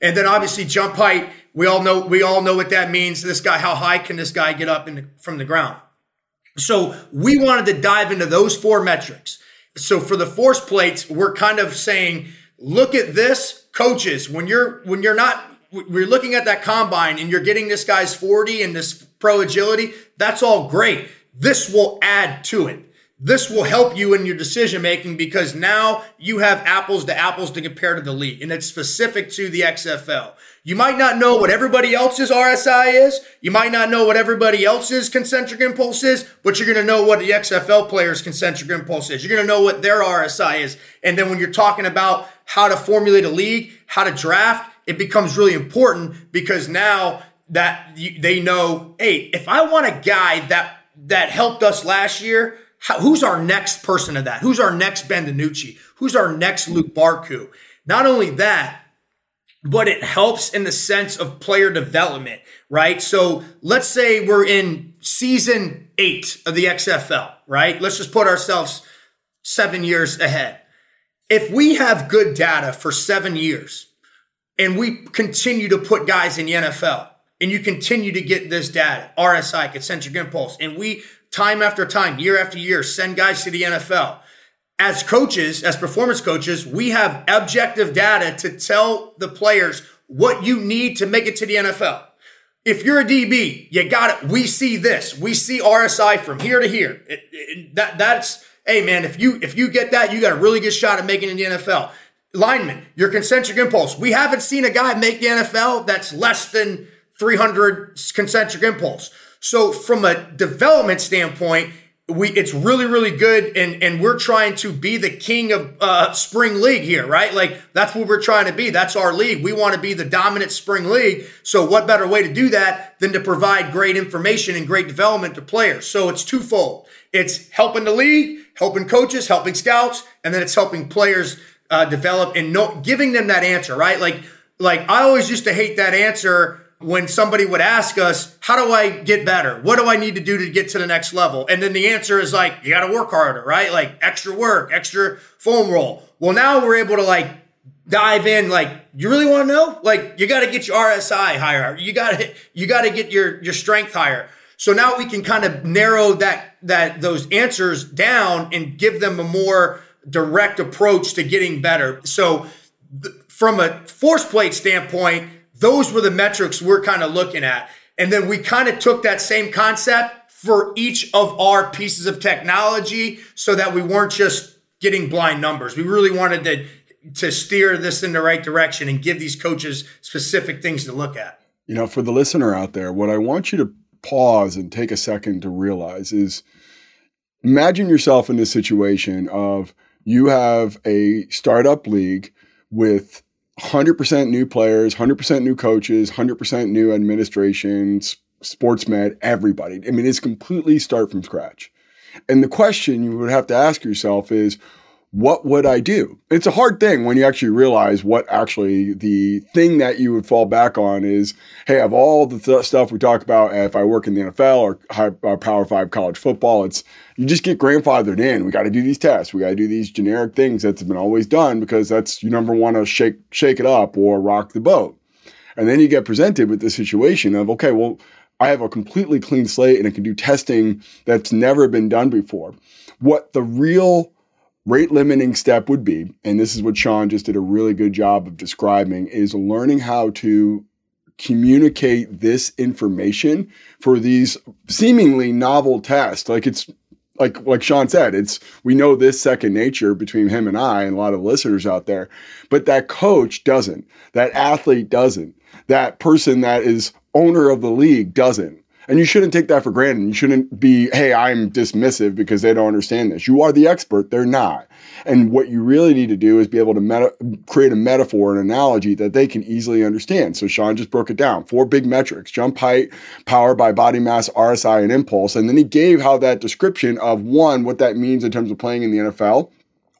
And then obviously jump height, we all know we all know what that means. This guy, how high can this guy get up the, from the ground? So we wanted to dive into those four metrics. So for the force plates, we're kind of saying, look at this, coaches. When you're when you're not we're looking at that combine and you're getting this guy's 40 and this pro agility, that's all great. This will add to it. This will help you in your decision making because now you have apples to apples to compare to the league, and it's specific to the XFL. You might not know what everybody else's RSI is. You might not know what everybody else's concentric impulse is, but you're going to know what the XFL player's concentric impulse is. You're going to know what their RSI is. And then when you're talking about how to formulate a league, how to draft, it becomes really important because now that they know, hey, if I want a guy that that helped us last year, how, who's our next person of that? Who's our next Ben DiNucci? Who's our next Luq Barcoo? Not only that, but it helps in the sense of player development, right? So let's say we're in season eight of the XFL, right? Let's just put ourselves seven years ahead. If we have good data for seven years and we continue to put guys in the NFL and you continue to get this data, RSI, concentric impulse, and we time after time, year after year, send guys to the NFL. As coaches, as performance coaches, we have objective data to tell the players what you need to make it to the NFL. If you're a DB, you got it. We see this. We see RSI from here to here. It, it, that that's hey man. If you if you get that, you got a really good shot at making it in the NFL. Lineman, your concentric impulse. We haven't seen a guy make the NFL that's less than 300 concentric impulse. So from a development standpoint, we it's really really good and and we're trying to be the king of uh, spring league here right? Like that's what we're trying to be. That's our league. We want to be the dominant spring league. So what better way to do that than to provide great information and great development to players? So it's twofold. It's helping the league helping coaches helping scouts and then it's helping players uh, develop and no, giving them that answer right? Like like i always used to hate that answer when somebody would ask us, How do I get better? What do I need to do to get to the next level? And then the answer is like, You got to work harder, right? Like extra work, extra foam roll. Well, now we're able to like dive in like you really want to know like you got to get your rsi higher you got to you got to get your your strength higher so now we can kind of narrow that that those answers down and give them a more direct approach to getting better so th- from a force plate standpoint those were the metrics we're kind of looking at. And then we kind of took that same concept for each of our pieces of technology so that we weren't just getting blind numbers. We really wanted to to steer this in the right direction and give these coaches specific things to look at. You know, for the listener out there, what I want you to pause and take a second to realize is imagine yourself in this situation of you have a startup league with 100% new players, 100% new coaches, 100% new administrations, sports med, everybody. I mean, it's completely start from scratch. And the question you would have to ask yourself is, what would I do? It's a hard thing when you actually realize what actually the thing that you would fall back on is, hey, of all the th- stuff we talk about, if I work in the NFL or, high, or Power Five college football, it's you just get grandfathered in. We got to do these tests. We got to do these generic things that's been always done because that's you number one to shake shake it up or rock the boat. And then you get presented with the situation of, okay, well, I have a completely clean slate and I can do testing that's never been done before. What the real rate limiting step would be, and this is what Sean just did a really good job of describing, is learning how to communicate this information for these seemingly novel tests. Like it's like like Sean said, it's we know this second nature between him and I and a lot of listeners out there, but that coach doesn't, that athlete doesn't, that person that is owner of the league doesn't. And you shouldn't take that for granted. You shouldn't be, hey, I'm dismissive because they don't understand this. You are the expert, they're not. And what you really need to do is be able to meta- create a metaphor, an analogy that they can easily understand. So Sean just broke it down four big metrics jump height, power by body mass, RSI, and impulse. And then he gave how that description of one, what that means in terms of playing in the NFL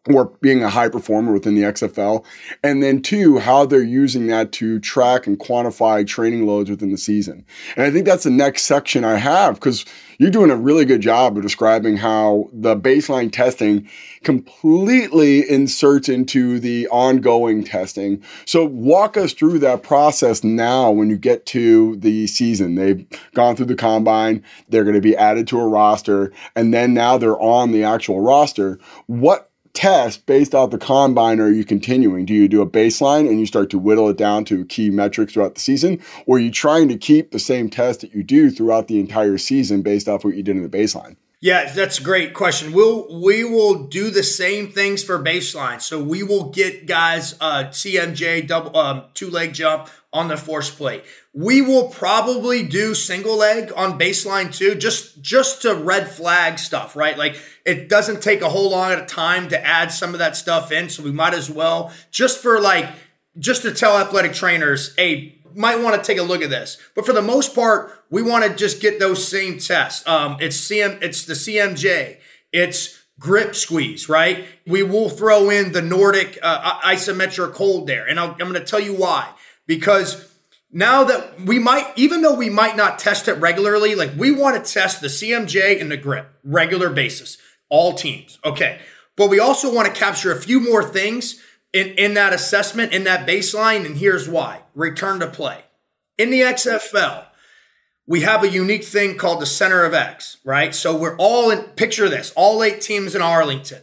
or being a high performer within the XFL. And then two, how they're using that to track and quantify training loads within the season. And I think that's the next section I have because you're doing a really good job of describing how the baseline testing completely inserts into the ongoing testing. So walk us through that process now when you get to the season. They've gone through the combine, they're going to be added to a roster, and then now they're on the actual roster. What test based off the combine are you continuing? Do you do a baseline and you start to whittle it down to key metrics throughout the season? Or are you trying to keep the same test that you do throughout the entire season based off what you did in the baseline? Yeah, that's a great question. We'll we will do the same things for baseline. So we will get guys uh, CMJ double um, two leg jump on the force plate. We will probably do single leg on baseline too, just just to red flag stuff, right? Like it doesn't take a whole long of time to add some of that stuff in, so we might as well just for like just to tell athletic trainers, hey, might want to take a look at this. But for the most part, we want to just get those same tests. Um, it's CM, it's the CMJ, it's grip squeeze, right? We will throw in the Nordic uh, isometric hold there, and i I'm going to tell you why. Because now that we might, even though we might not test it regularly, like we want to test the CMJ and the grip regular basis, all teams. Okay. But we also want to capture a few more things in, in that assessment, in that baseline. And here's why return to play. In the XFL, we have a unique thing called the center of X, right? So we're all in, picture this, all eight teams in Arlington.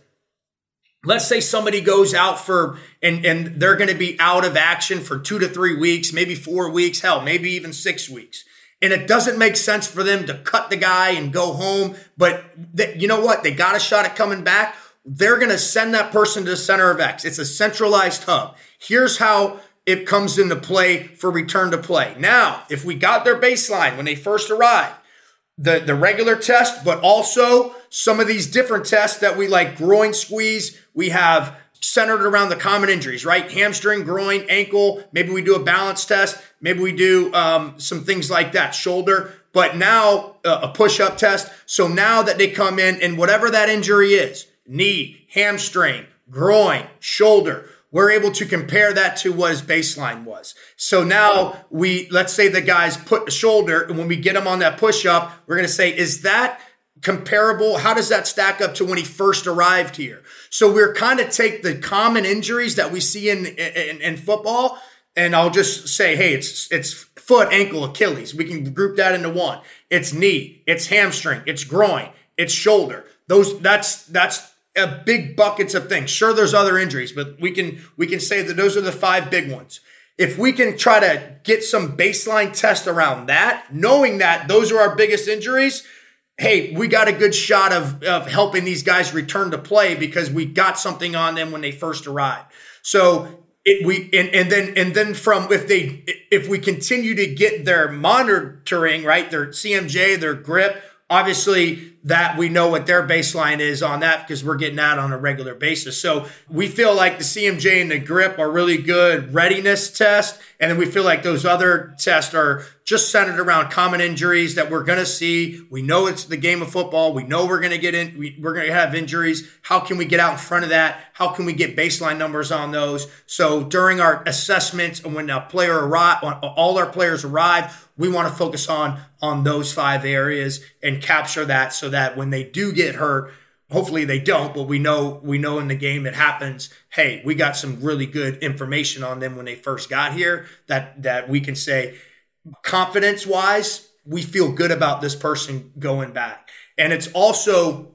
Let's say somebody goes out for, and, and they're going to be out of action for two to three weeks, maybe four weeks, hell, maybe even six weeks. And it doesn't make sense for them to cut the guy and go home. But they, you know what? They got a shot at coming back. They're going to send that person to the center of X. It's a centralized hub. Here's how it comes into play for return to play. Now, if we got their baseline when they first arrived, the, the regular test, but also some of these different tests that we like groin squeeze, we have centered around the common injuries, right? Hamstring, groin, ankle. Maybe we do a balance test. Maybe we do um, some things like that, shoulder. But now uh, a push up test. So now that they come in and whatever that injury is knee, hamstring, groin, shoulder we're able to compare that to what his baseline was. So now we, let's say the guys put a shoulder, and when we get him on that push up, we're going to say, is that comparable? How does that stack up to when he first arrived here? So we're kind of take the common injuries that we see in, in, in football, and I'll just say, hey, it's it's foot, ankle, Achilles. We can group that into one. It's knee, it's hamstring, it's groin, it's shoulder. Those that's that's a big buckets of things. Sure, there's other injuries, but we can we can say that those are the five big ones. If we can try to get some baseline test around that, knowing that those are our biggest injuries, hey, we got a good shot of, of helping these guys return to play because we got something on them when they first arrived. So it, we and, and then and then from if they if we continue to get their monitoring right, their CMJ, their grip, obviously that we know what their baseline is on that because we're getting that on a regular basis. So we feel like the CMJ and the grip are really good readiness test. And then we feel like those other tests are just centered around common injuries that we're going to see. We know it's the game of football. We know we're going to get in, we, we're going to have injuries. How can we get out in front of that? How can we get baseline numbers on those? So during our assessments and when a player arrive, all our players arrive, we want to focus on on those five areas and capture that so that when they do get hurt hopefully they don't but we know we know in the game it happens. Hey we got some really good information on them when they first got here that that we can say confidence wise we feel good about this person going back. And it's also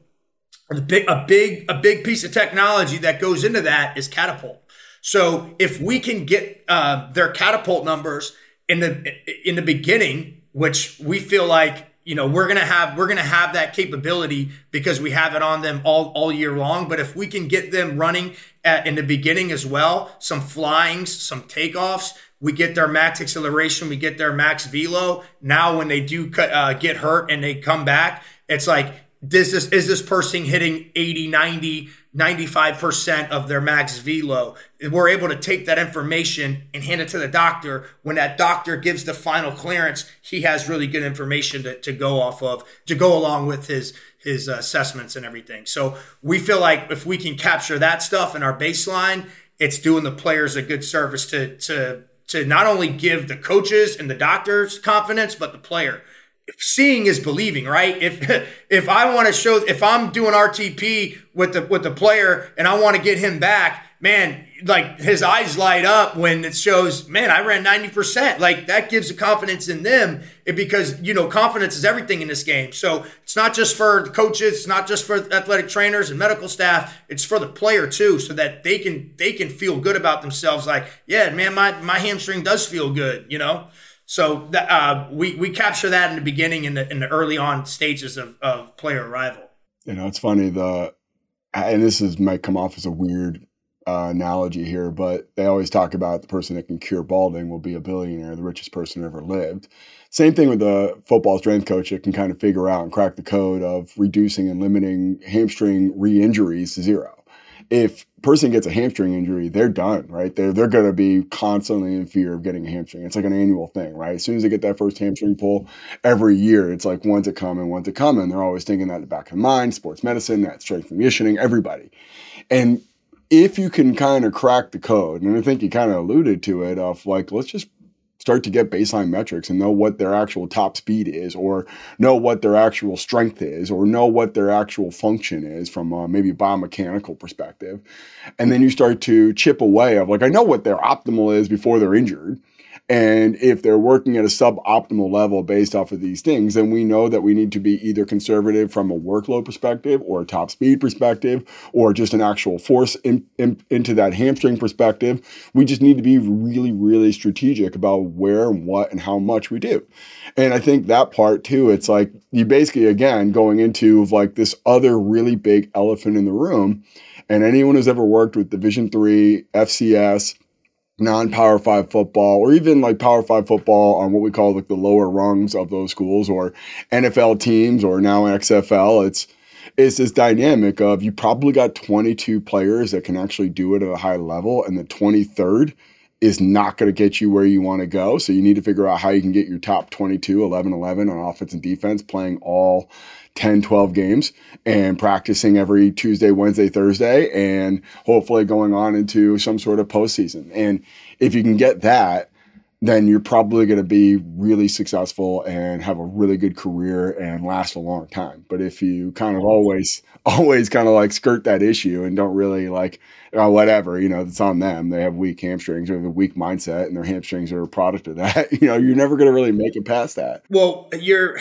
a big a big a big piece of technology that goes into that is catapult. So if we can get uh, their catapult numbers in the in the beginning, which we feel like you know we're gonna have we're gonna have that capability because we have it on them all all year long. But if we can get them running at, in the beginning as well, some flyings, some takeoffs, we get their max acceleration, we get their max velo. Now, when they do uh, get hurt and they come back, it's like, this is, is this person hitting 80, 90, 95% of their max velo? We're able to take that information and hand it to the doctor. When that doctor gives the final clearance, he has really good information to, to go off of, to go along with his, his assessments and everything. So we feel like if we can capture that stuff in our baseline, it's doing the players a good service to, to to not only give the coaches and the doctors confidence, but the player. Seeing is believing, right? If if I want to show, if I'm doing RTP with the with the player and I want to get him back, man, like his eyes light up when it shows, man, I ran 90%. Like that gives a confidence in them because, you know, confidence is everything in this game. So it's not just for the coaches, it's not just for athletic trainers and medical staff, it's for the player too, so that they can they can feel good about themselves. Like, yeah, man, my, my hamstring does feel good, you know? So uh, we, we capture that in the beginning in the, in the early on stages of, of player arrival. You know, it's funny, the, and this is might come off as a weird uh, analogy here, but they always talk about the person that can cure balding will be a billionaire, the richest person ever lived. Same thing with the football strength coach that can kind of figure out and crack the code of reducing and limiting hamstring re-injuries to zero. If person gets a hamstring injury, they're done, right? They're they're going to be constantly in fear of getting a hamstring. It's like an annual thing, right? As soon as they get that first hamstring pull, every year it's like when's it coming, when's it coming? They're always thinking that in the back of the mind. Sports medicine, that strength conditioning, everybody, and if you can kind of crack the code, and I think you kind of alluded to it, of like, let's just start to get baseline metrics and know what their actual top speed is, or know what their actual strength is, or know what their actual function is from uh, a maybe biomechanical perspective. And then you start to chip away of like, I know what their optimal is before they're injured. And if they're working at a suboptimal level based off of these things, then we know that we need to be either conservative from a workload perspective or a top speed perspective or just an actual force in, in, into that hamstring perspective. We just need to be really, really strategic about where and what and how much we do. And I think that part too, it's like you basically, again, going into like this other really big elephant in the room. And anyone who's ever worked with Division three, FCS, non-power five football or even like power five football on what we call like the lower rungs of those schools or NFL teams or now XFL it's it's this dynamic of you probably got 22 players that can actually do it at a high level and the 23rd is not going to get you where you want to go so you need to figure out how you can get your top 22 11 11 on offense and defense playing all 10, 12 games and practicing every Tuesday, Wednesday, Thursday, and hopefully going on into some sort of postseason. And if you can get that, then you're probably going to be really successful and have a really good career and last a long time. But if you kind of always, always kind of like skirt that issue and don't really like, oh, whatever, you know, it's on them. They have weak hamstrings or a weak mindset and their hamstrings are a product of that. You know, you're never going to really make it past that. Well, you're,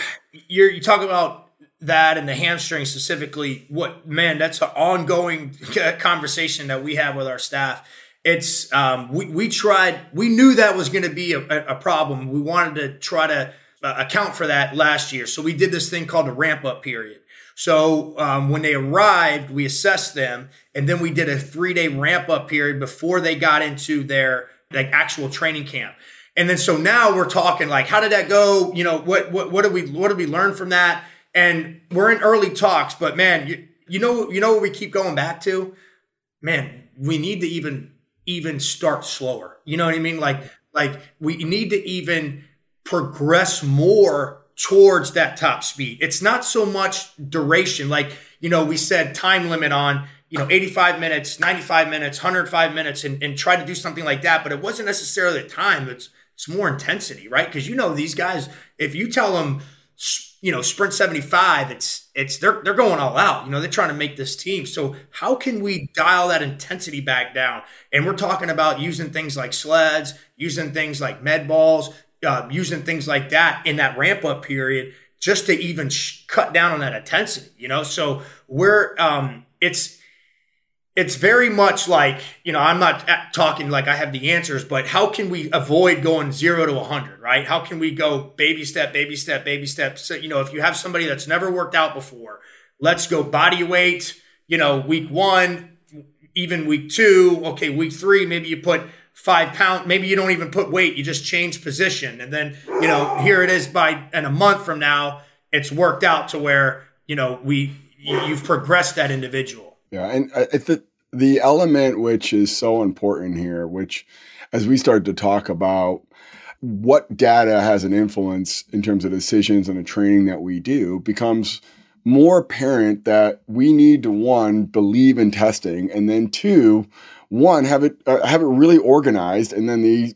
you're, you talk about that and the hamstring specifically, what man, that's an ongoing conversation that we have with our staff. It's um, we we tried, we knew that was going to be a, a, problem. We wanted to try to uh, account for that last year, so we did this thing called a ramp up period. So um, when they arrived, we assessed them, and then we did a three day ramp up period before they got into their like actual training camp. And then so now we're talking like, how did that go? You know, what what what did we what did we learn from that? And we're in early talks, but man, you, you know, you know what we keep going back to? Man, we need to even even start slower. You know what I mean? Like, like we need to even progress more towards that top speed. It's not so much duration. Like, you know, we said time limit on, you know, 85 minutes, 95 minutes, 105 minutes, and, and try to do something like that. But it wasn't necessarily the time. It's it's more intensity, right? Because you know these guys, if you tell them you know, sprint 75, it's it's they're they're going all out. You know, they're trying to make this team. So how can we dial that intensity back down? And we're talking about using things like sleds, using things like med balls, uh, using things like that in that ramp up period, just to even sh- cut down on that intensity. You know, so we're um, it's it's very much like you know i'm not talking like i have the answers but how can we avoid going zero to 100 right? How can we go baby step baby step baby step? So you know if you have somebody that's never worked out before let's go body weight you know week one even week two okay week three maybe you put five pound maybe you don't even put weight you just change position. And then you know here it is by and a month from now it's worked out to where you know we you've progressed that individual yeah, and I, the element which is so important here, which as we start to talk about what data has an influence in terms of decisions and the training that we do, becomes more apparent that we need to one believe in testing, and then two, one have it uh, have it really organized, and then the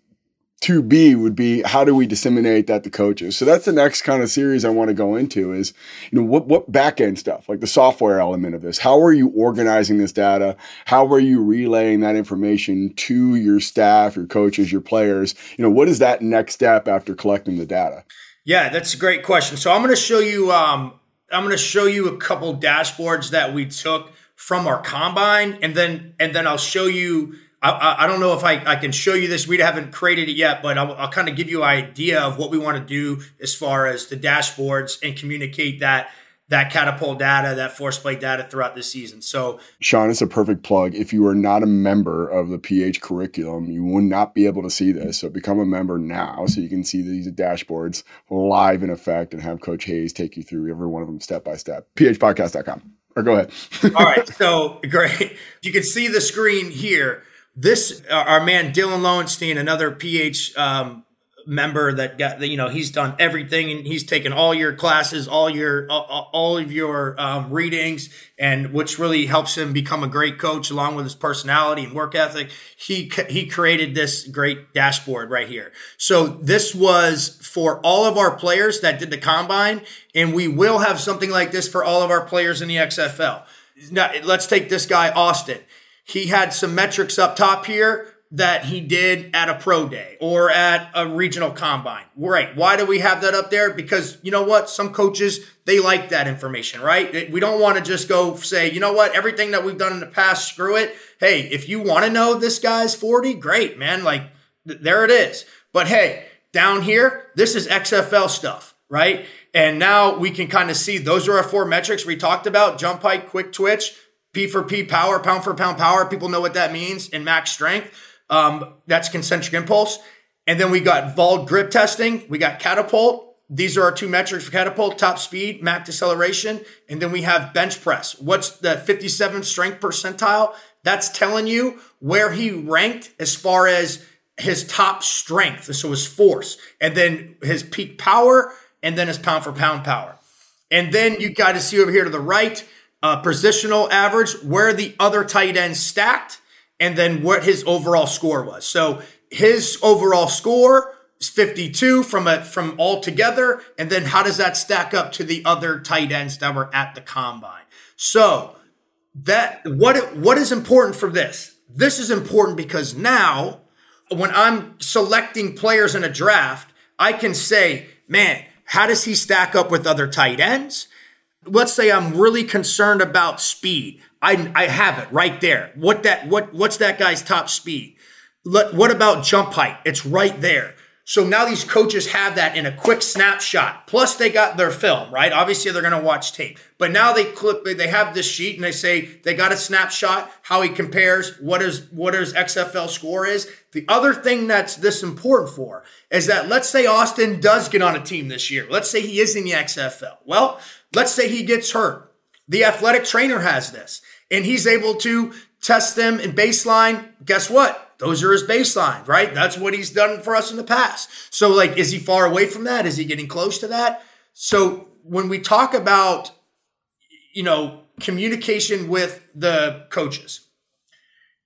2b would be how do we disseminate that to coaches? So that's the next kind of series i want to go into is you know what what back end stuff like the software element of this. How are you organizing this data? How are you relaying that information to your staff your coaches your players? You know what is that next step after collecting the data? Yeah that's a great question. So i'm going to show you um, i'm going to show you a couple dashboards that we took from our combine and then and then i'll show you I, I, don't know if I, I can show you this. We haven't created it yet, but I'll, I'll kind of give you an idea of what we want to do as far as the dashboards and communicate that that catapult data, that force plate data throughout the season. So, Sean, it's a perfect plug. If you are not a member of the PH curriculum, you will not be able to see this. So, become a member now so you can see these dashboards live in effect and have Coach Hayes take you through every one of them step by step. phpodcast.com. Or go ahead. All right. So, great. You can see the screen here this our man Dylan Lowenstein, another PH um, member that got you know he's done everything and he's taken all your classes, all your all, all of your um, readings, and which really helps him become a great coach along with his personality and work ethic. He he created this great dashboard right here. So this was for all of our players that did the combine, and we will have something like this for all of our players in the XFL. Now let's take this guy Austin he had some metrics up top here that he did at a pro day or at a regional combine. Right. Why do we have that up there? Because you know what? Some coaches, they like that information, right? We don't want to just go say, you know what? Everything that we've done in the past, screw it. Hey, if you want to know this guy's 40, great, man. Like th- there it is. But hey, down here, this is XFL stuff, right? And now we can kind of see those are our four metrics we talked about jump height, quick twitch, P for P power, pound for pound power. People know what that means in max strength. Um, that's concentric impulse. And then we got VALD grip testing. We got catapult. These are our two metrics for catapult, top speed, max deceleration. And then we have bench press. What's the 57th strength percentile? That's telling you where he ranked as far as his top strength. So his force and then his peak power and then his pound for pound power. And then you got to see over here to the right, uh, positional average, where the other tight ends stacked, and then what his overall score was. So his overall score is 52 from a from all together, and then how does that stack up to the other tight ends that were at the combine? So that what what is important for this? This is important because now when I'm selecting players in a draft, I can say, man, how does he stack up with other tight ends? Let's say I'm really concerned about speed. I, I have it right there. What that what what's that guy's top speed? Let, what about jump height? It's right there. So now these coaches have that in a quick snapshot. Plus they got their film, right? Obviously they're going to watch tape. But now they clip they have this sheet and they say they got a snapshot how he compares what is what his XFL score is. The other thing that's this important for is that let's say Austin does get on a team this year. Let's say he is in the XFL. Well, Let's say he gets hurt. The athletic trainer has this and he's able to test them in baseline. Guess what? Those are his baseline, right? That's what he's done for us in the past. So, like, is he far away from that? Is he getting close to that? So, when we talk about, you know, communication with the coaches,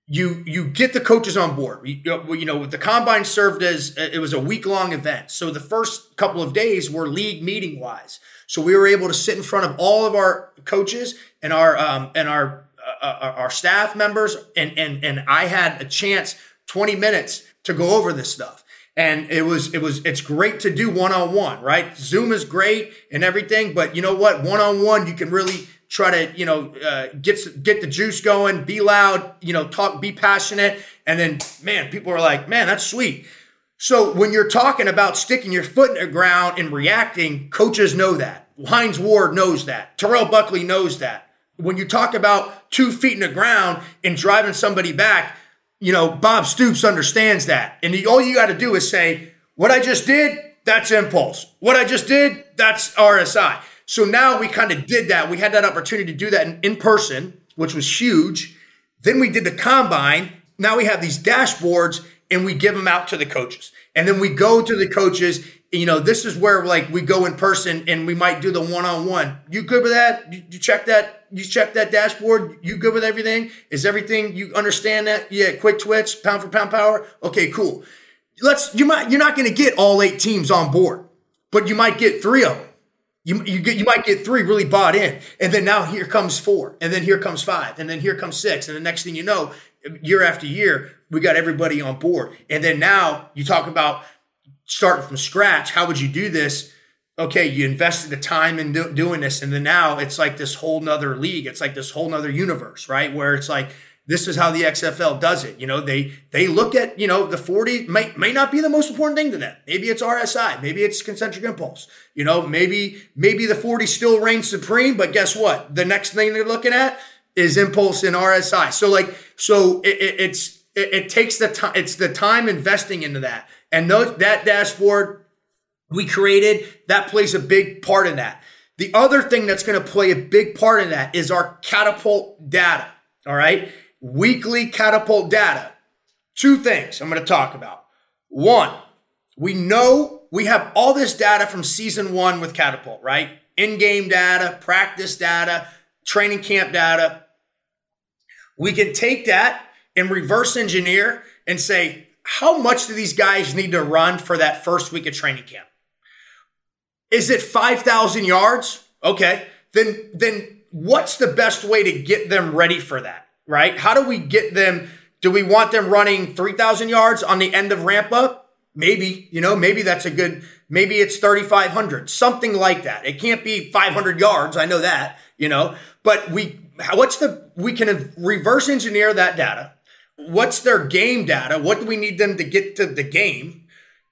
you you get the coaches on board. You, you know, the combine served as it was a week long event. So the first couple of days were league meeting wise. So we were able to sit in front of all of our coaches and our um, and our uh, uh our staff members, and and and I had a chance, twenty minutes to go over this stuff. And it was it was it's great to do one on one, right? Zoom is great and everything, but you know what? One on one, you can really try to, you know, uh, get get the juice going, be loud, you know, talk, be passionate, and then man, people are like, man, that's sweet. So when you're talking about sticking your foot in the ground and reacting, coaches know that. Hines Ward knows that. Terrell Buckley knows that. When you talk about two feet in the ground and driving somebody back, you know, Bob Stoops understands that. And the, all you got to do is say, what I just did, that's impulse. What I just did, that's RSI. So now we kind of did that. We had that opportunity to do that in, in person, which was huge. Then we did the combine. Now we have these dashboards and we give them out to the coaches. And then we go to the coaches. You know, this is where like we go in person and we might do the one on one. You good with that? You, you check that? You check that dashboard? You good with everything? Is everything you understand that? Yeah, quick twitch, pound for pound power. Okay, cool. Let's you might you're not going to get all eight teams on board, but you might get three of them. You, you get you might get three really bought in, and then now here comes four, and then here comes five, and then here comes six, and the next thing you know, year after year, we got everybody on board. And then now you talk about starting from scratch. How would you do this? Okay, you invested the time in do- doing this, and then now it's like this whole nother league. It's like this whole nother universe, right? Where it's like this is how the XFL does it. You know, they they look at you know the forty may may not be the most important thing to them. Maybe it's RSI, maybe it's concentric impulse. You know, maybe maybe the forty still reigns supreme. But guess what? The next thing they're looking at is impulse and RSI. So like so it, it, it's it, it, takes the time. It's the time investing into that, and those, that dashboard we created that plays a big part in that. The other thing that's going to play a big part in that is our catapult data. All right, weekly catapult data. Two things I'm going to talk about. One, we know we have all this data from season one with catapult, right? In game data, practice data, training camp data. We can take that and reverse engineer and say, how much do these guys need to run for that first week of training camp? Is it 5,000 yards? Okay. Then, then what's the best way to get them ready for that? Right? How do we get them? Do we want them running 3,000 yards on the end of ramp up? Maybe, you know, maybe that's a good, maybe it's 3,500, something like that. It can't be 500 yards. I know that, you know, but we, what's the, we can reverse engineer that data what's their game data? What do we need them to get to the game?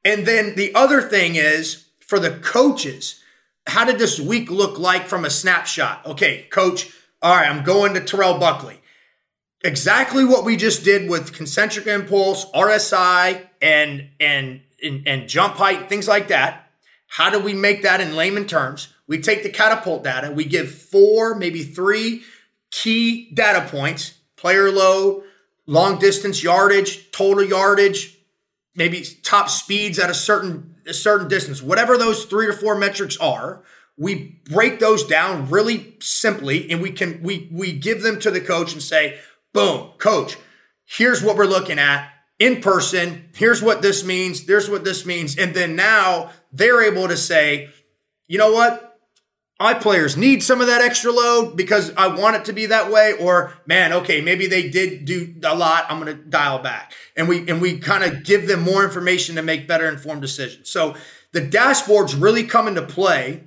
And then the other thing is for the coaches, how did this week look like from a snapshot? Okay, coach, all right, I'm going to Terrell Buckley. Exactly what we just did with concentric impulse, RSI, and and and, and jump height, things like that. How do we make that in layman terms? We take the catapult data, we give four, maybe three key data points, player load, long distance yardage, total yardage, maybe top speeds at a certain a certain distance, whatever those three or four metrics are, we break those down really simply and we can we we give them to the coach and say, "Boom, coach, here's what we're looking at in person. Here's what this means. There's what this means." And then now they're able to say, "You know what? My players need some of that extra load because I want it to be that way, or man, okay, maybe they did do a lot. I'm going to dial back, and we and we kind of give them more information to make better informed decisions. So the dashboards really come into play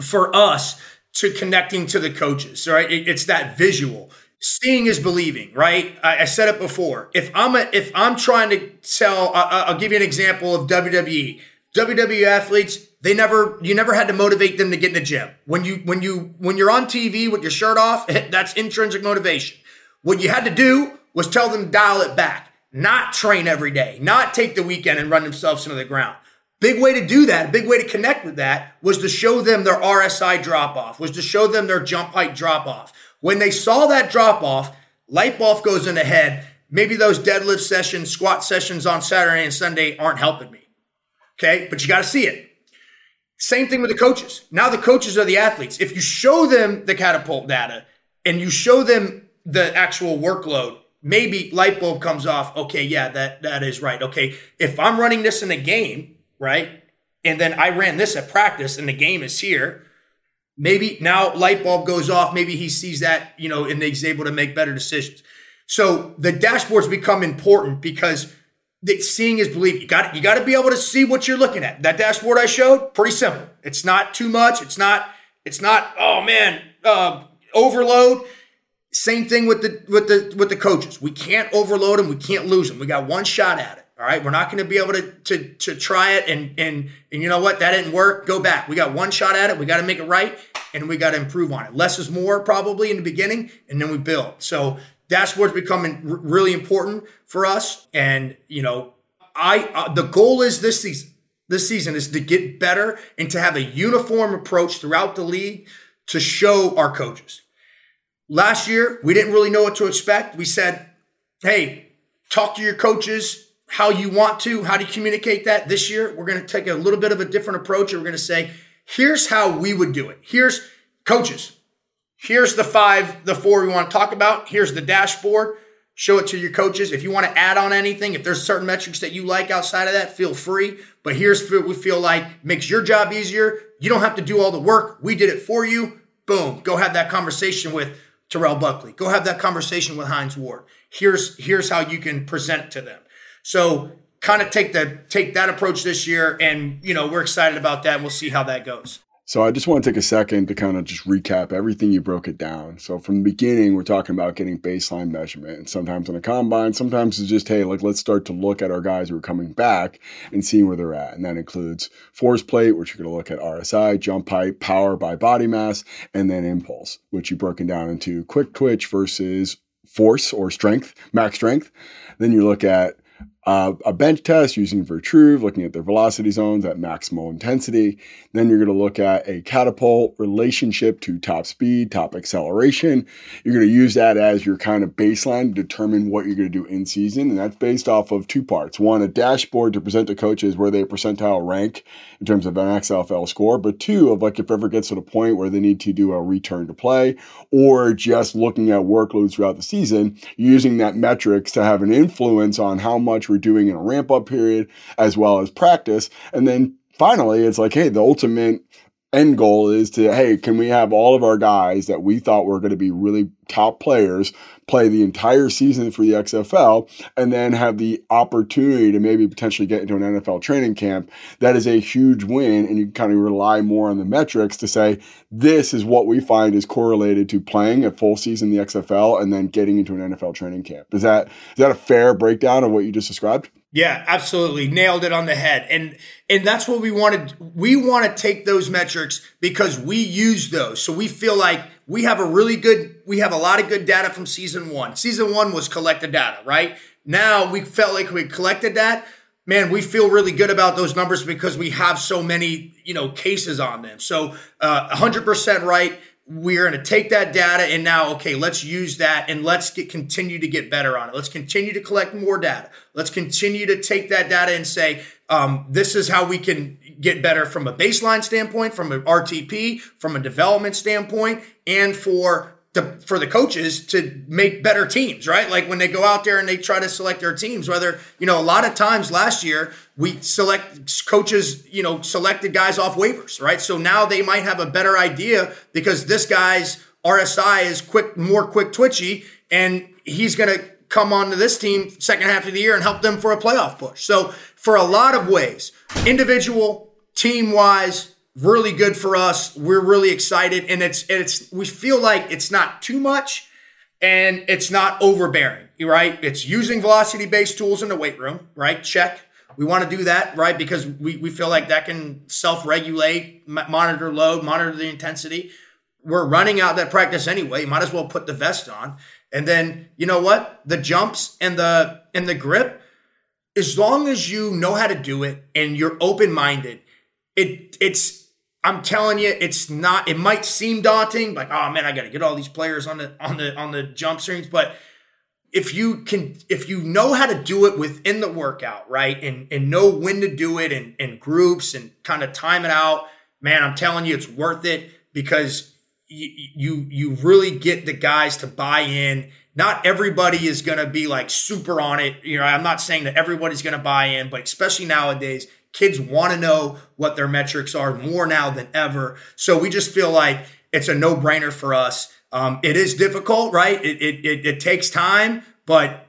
for us to connecting to the coaches. Right, it, it's that visual. Seeing is believing, right? I, I, said it before. If I'm a, if I'm trying to tell, I, I'll give you an example of WWE. WWE athletes, they never you never had to motivate them to get in the gym. When you when you when you're on TV with your shirt off, that's intrinsic motivation. What you had to do was tell them dial it back, not train every day, not take the weekend and run themselves into the ground. Big way to do that, big way to connect with that was to show them their RSI drop off, was to show them their jump height drop off. When they saw that drop off, light bulb goes in the head. Maybe those deadlift sessions, squat sessions on Saturday and Sunday aren't helping me. Okay, but you got to see it. Same thing with the coaches. Now the coaches are the athletes. If you show them the catapult data and you show them the actual workload, maybe light bulb comes off. Okay, yeah, that that is right. Okay, if I'm running this in a game, right, and then I ran this at practice and the game is here, maybe now light bulb goes off. Maybe he sees that, you know, and he's able to make better decisions. So the dashboards become important because that seeing is believing. You got you got to be able to see what you're looking at. That dashboard I showed, pretty simple. It's not too much. It's not. It's not. Oh man, uh, overload. Same thing with the with the with the coaches. We can't overload them. We can't lose them. We got one shot at it. All right, we're not going to be able to, to to try it and and and you know what? That didn't work. Go back. We got one shot at it. We got to make it right, and we got to improve on it. Less is more probably in the beginning, and then we build. So what's becoming r- really important for us. And you know, I uh, the goal is this season. This season is to get better and to have a uniform approach throughout the league to show our coaches. Last year, we didn't really know what to expect. We said, "Hey, talk to your coaches." how you want to, how you communicate that. This year, we're going to take a little bit of a different approach. And we're going to say, here's how we would do it. Here's coaches. Here's the five, the four we want to talk about. Here's the dashboard. Show it to your coaches. If you want to add on anything, if there's certain metrics that you like outside of that, feel free. But here's what we feel like makes your job easier. You don't have to do all the work. We did it for you. Boom. Go have that conversation with Terrell Buckley. Go have that conversation with Hines Ward. Here's here's how you can present to them. So kind of take the take that approach this year, and you know we're excited about that. and We'll see how that goes. So I just want to take a second to kind of just recap everything you broke it down. So from the beginning, we're talking about getting baseline measurement. And sometimes on a combine, sometimes it's just, hey, like let's start to look at our guys who are coming back and seeing where they're at. And that includes force plate, which you're going to look at RSI, jump height, power by body mass, and then impulse, which you've broken down into quick twitch versus force or strength, max strength. Then you look at uh, a bench test using Vitruve, looking at their velocity zones at maximal intensity. Then you're going to look at a catapult relationship to top speed, top acceleration. You're going to use that as your kind of baseline to determine what you're going to do in season. And that's based off of two parts. One, a dashboard to present to coaches where they percentile rank in terms of an XFL score, but two, of like if ever gets to the point where they need to do a return to play or just looking at workloads throughout the season, using that metrics to have an influence on how much doing in a ramp up period as well as practice. And then finally, it's like, hey, the ultimate end goal is to, hey, can we have all of our guys that we thought were going to be really top players play the entire season for the XFL and then have the opportunity to maybe potentially get into an NFL training camp? That is a huge win. And you kind of rely more on the metrics to say, this is what we find is correlated to playing a full season in the XFL and then getting into an NFL training camp. Is that, is that a fair breakdown of what you just described? Yeah, absolutely. Nailed it on the head. And and that's what we wanted. We want to take those metrics because we use those. So we feel like we have a really good we have a lot of good data from season 1. Season 1 was collected data, right? Now we felt like we collected that. Man, we feel really good about those numbers because we have so many, you know, cases on them. So, uh, 100% right we're going to take that data and now okay let's use that and let's get, continue to get better on it let's continue to collect more data let's continue to take that data and say um, this is how we can get better from a baseline standpoint from an rtp from a development standpoint and for the, for the coaches to make better teams, right? Like when they go out there and they try to select their teams, whether, you know, a lot of times last year we select coaches, you know, selected guys off waivers, right? So now they might have a better idea because this guy's RSI is quick, more quick twitchy, and he's going to come onto this team second half of the year and help them for a playoff push. So for a lot of ways, individual, team wise, really good for us. We're really excited, and it's it's we feel like it's not too much, and it's not overbearing. Right? It's using velocity based tools in the weight room. Right? Check. We want to do that, right? Because we, we feel like that can self regulate, monitor load, monitor the intensity. We're running out that practice anyway. Might as well put the vest on. And then, you know what? The jumps and the and the grip, as long as you know how to do it and you're open minded, it it's I'm telling you, it's not. It might seem daunting, like oh man, I got to get all these players on the on the on the jump strings. But if you can, if you know how to do it within the workout, right, and and know when to do it in, in groups and kind of time it out, man, I'm telling you, it's worth it because you you you really get the guys to buy in. Not everybody is going to be like super on it. You know, I'm not saying that everybody's going to buy in, but especially nowadays, Kids want to know what their metrics are more now than ever. So we just feel like it's a no brainer for us. Um, it is difficult, right? It, it, it, it takes time, but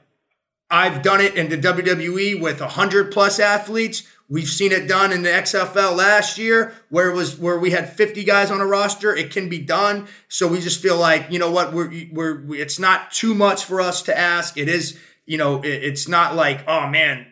I've done it in the WWE with 100 plus athletes. We've seen it done in the XFL last year, where was where we had 50 guys on a roster. It can be done. So we just feel like you know what we're we're it's not too much for us to ask. It is you know it, it's not like oh man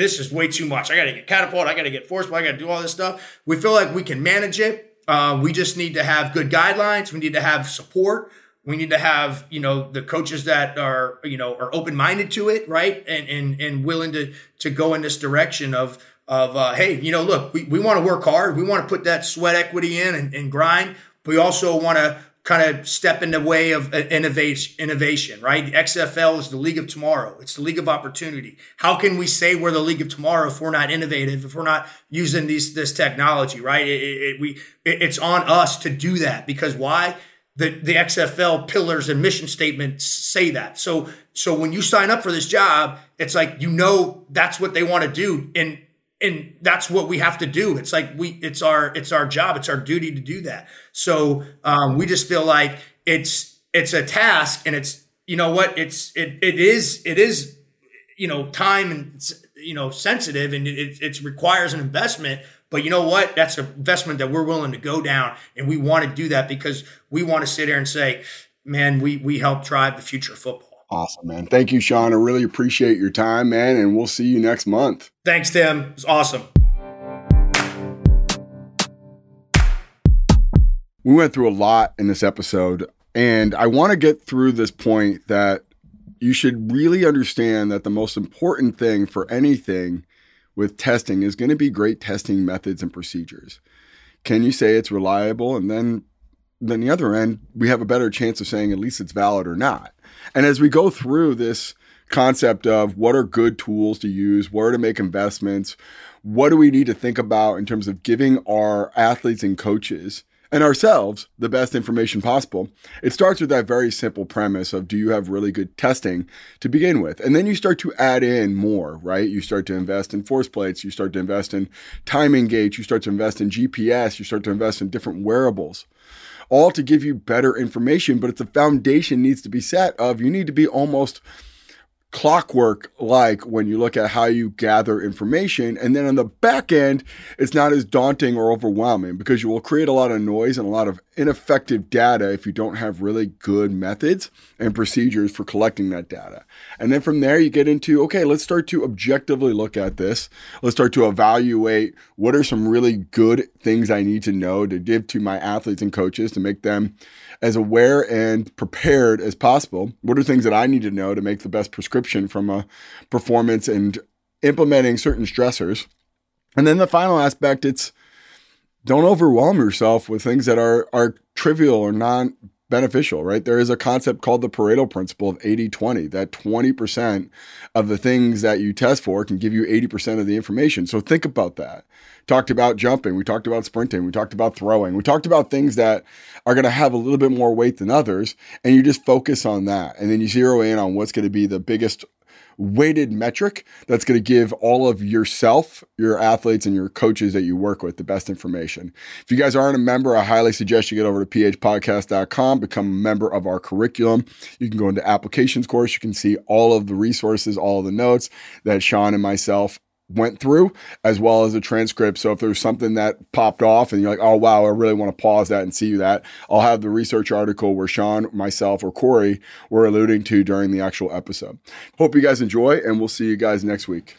this is way too much. I got to get catapult. I got to get force. I got to do all this stuff. We feel like we can manage it. Uh, we just need to have good guidelines. We need to have support. We need to have, you know, the coaches that are, you know, are open minded to it, right, and and and willing to to go in this direction of of uh, hey, you know, look, we, we want to work hard. We want to put that sweat equity in and, and grind. But we also want to kind of step in the way of uh, innovation, innovation, right? XFL is the league of tomorrow. It's the league of opportunity. How can we say we're the league of tomorrow if we're not innovative, if we're not using these, this technology, right? It, it, we, it, it's on us to do that because why? the, the XFL pillars and mission statements say that. So so when you sign up for this job, it's like you know that's what they want to do and and that's what we have to do. It's like we it's our it's our job, it's our duty to do that. So um, we just feel like it's it's a task and it's you know what it's it it is it is you know time and you know sensitive and it, it requires an investment but you know what? That's an investment that we're willing to go down, and we want to do that because we want to sit here and say, "Man, we we help drive the future of football." Awesome, man. Thank you, Sean. I really appreciate your time, man, and we'll see you next month. Thanks, Tim. It's awesome. We went through a lot in this episode, and I want to get through this point that you should really understand that the most important thing for anything with testing is going to be great testing methods and procedures. Can you say it's reliable? And then, then the other end, we have a better chance of saying at least it's valid or not. And as we go through this concept of what are good tools to use, where to make investments, what do we need to think about in terms of giving our athletes and coaches and ourselves the best information possible. It starts with that very simple premise of do you have really good testing to begin with? And then you start to add in more, right? You start to invest in force plates, you start to invest in timing gates, you start to invest in GPS, you start to invest in different wearables. All to give you better information, but it's a foundation needs to be set of you need to be almost clockwork like when you look at how you gather information. And then on the back end, it's not as daunting or overwhelming because you will create a lot of noise and a lot of ineffective data if you don't have really good methods and procedures for collecting that data. And then from there, you get into okay, let's start to objectively look at this. Let's start to evaluate what are some really good things I need to know to give to my athletes and coaches to make them as aware and prepared as possible. What are things that I need to know to make the best prescription from a performance and implementing certain stressors? And then the final aspect, it's don't overwhelm yourself with things that are are trivial or non beneficial, right? There is a concept called the Pareto principle of 80 20, that 20% of the things that you test for can give you 80% of the information. So think about that. Talked about jumping, we talked about sprinting, we talked about throwing, we talked about things that are going to have a little bit more weight than others. And you just focus on that. And then you zero in on what's going to be the biggest weighted metric that's going to give all of yourself, your athletes, and your coaches that you work with the best information. If you guys aren't a member, I highly suggest you get over to phpodcast.com, become a member of our curriculum. You can go into applications course. You can see all of the resources, all of the notes that Sean and myself went through, as well as a transcript. So if there's something that popped off and you're like, oh, wow, I really want to pause that and see that, I'll have the research article where Sean, myself, or Corey were alluding to during the actual episode. Hope you guys enjoy, and we'll see you guys next week.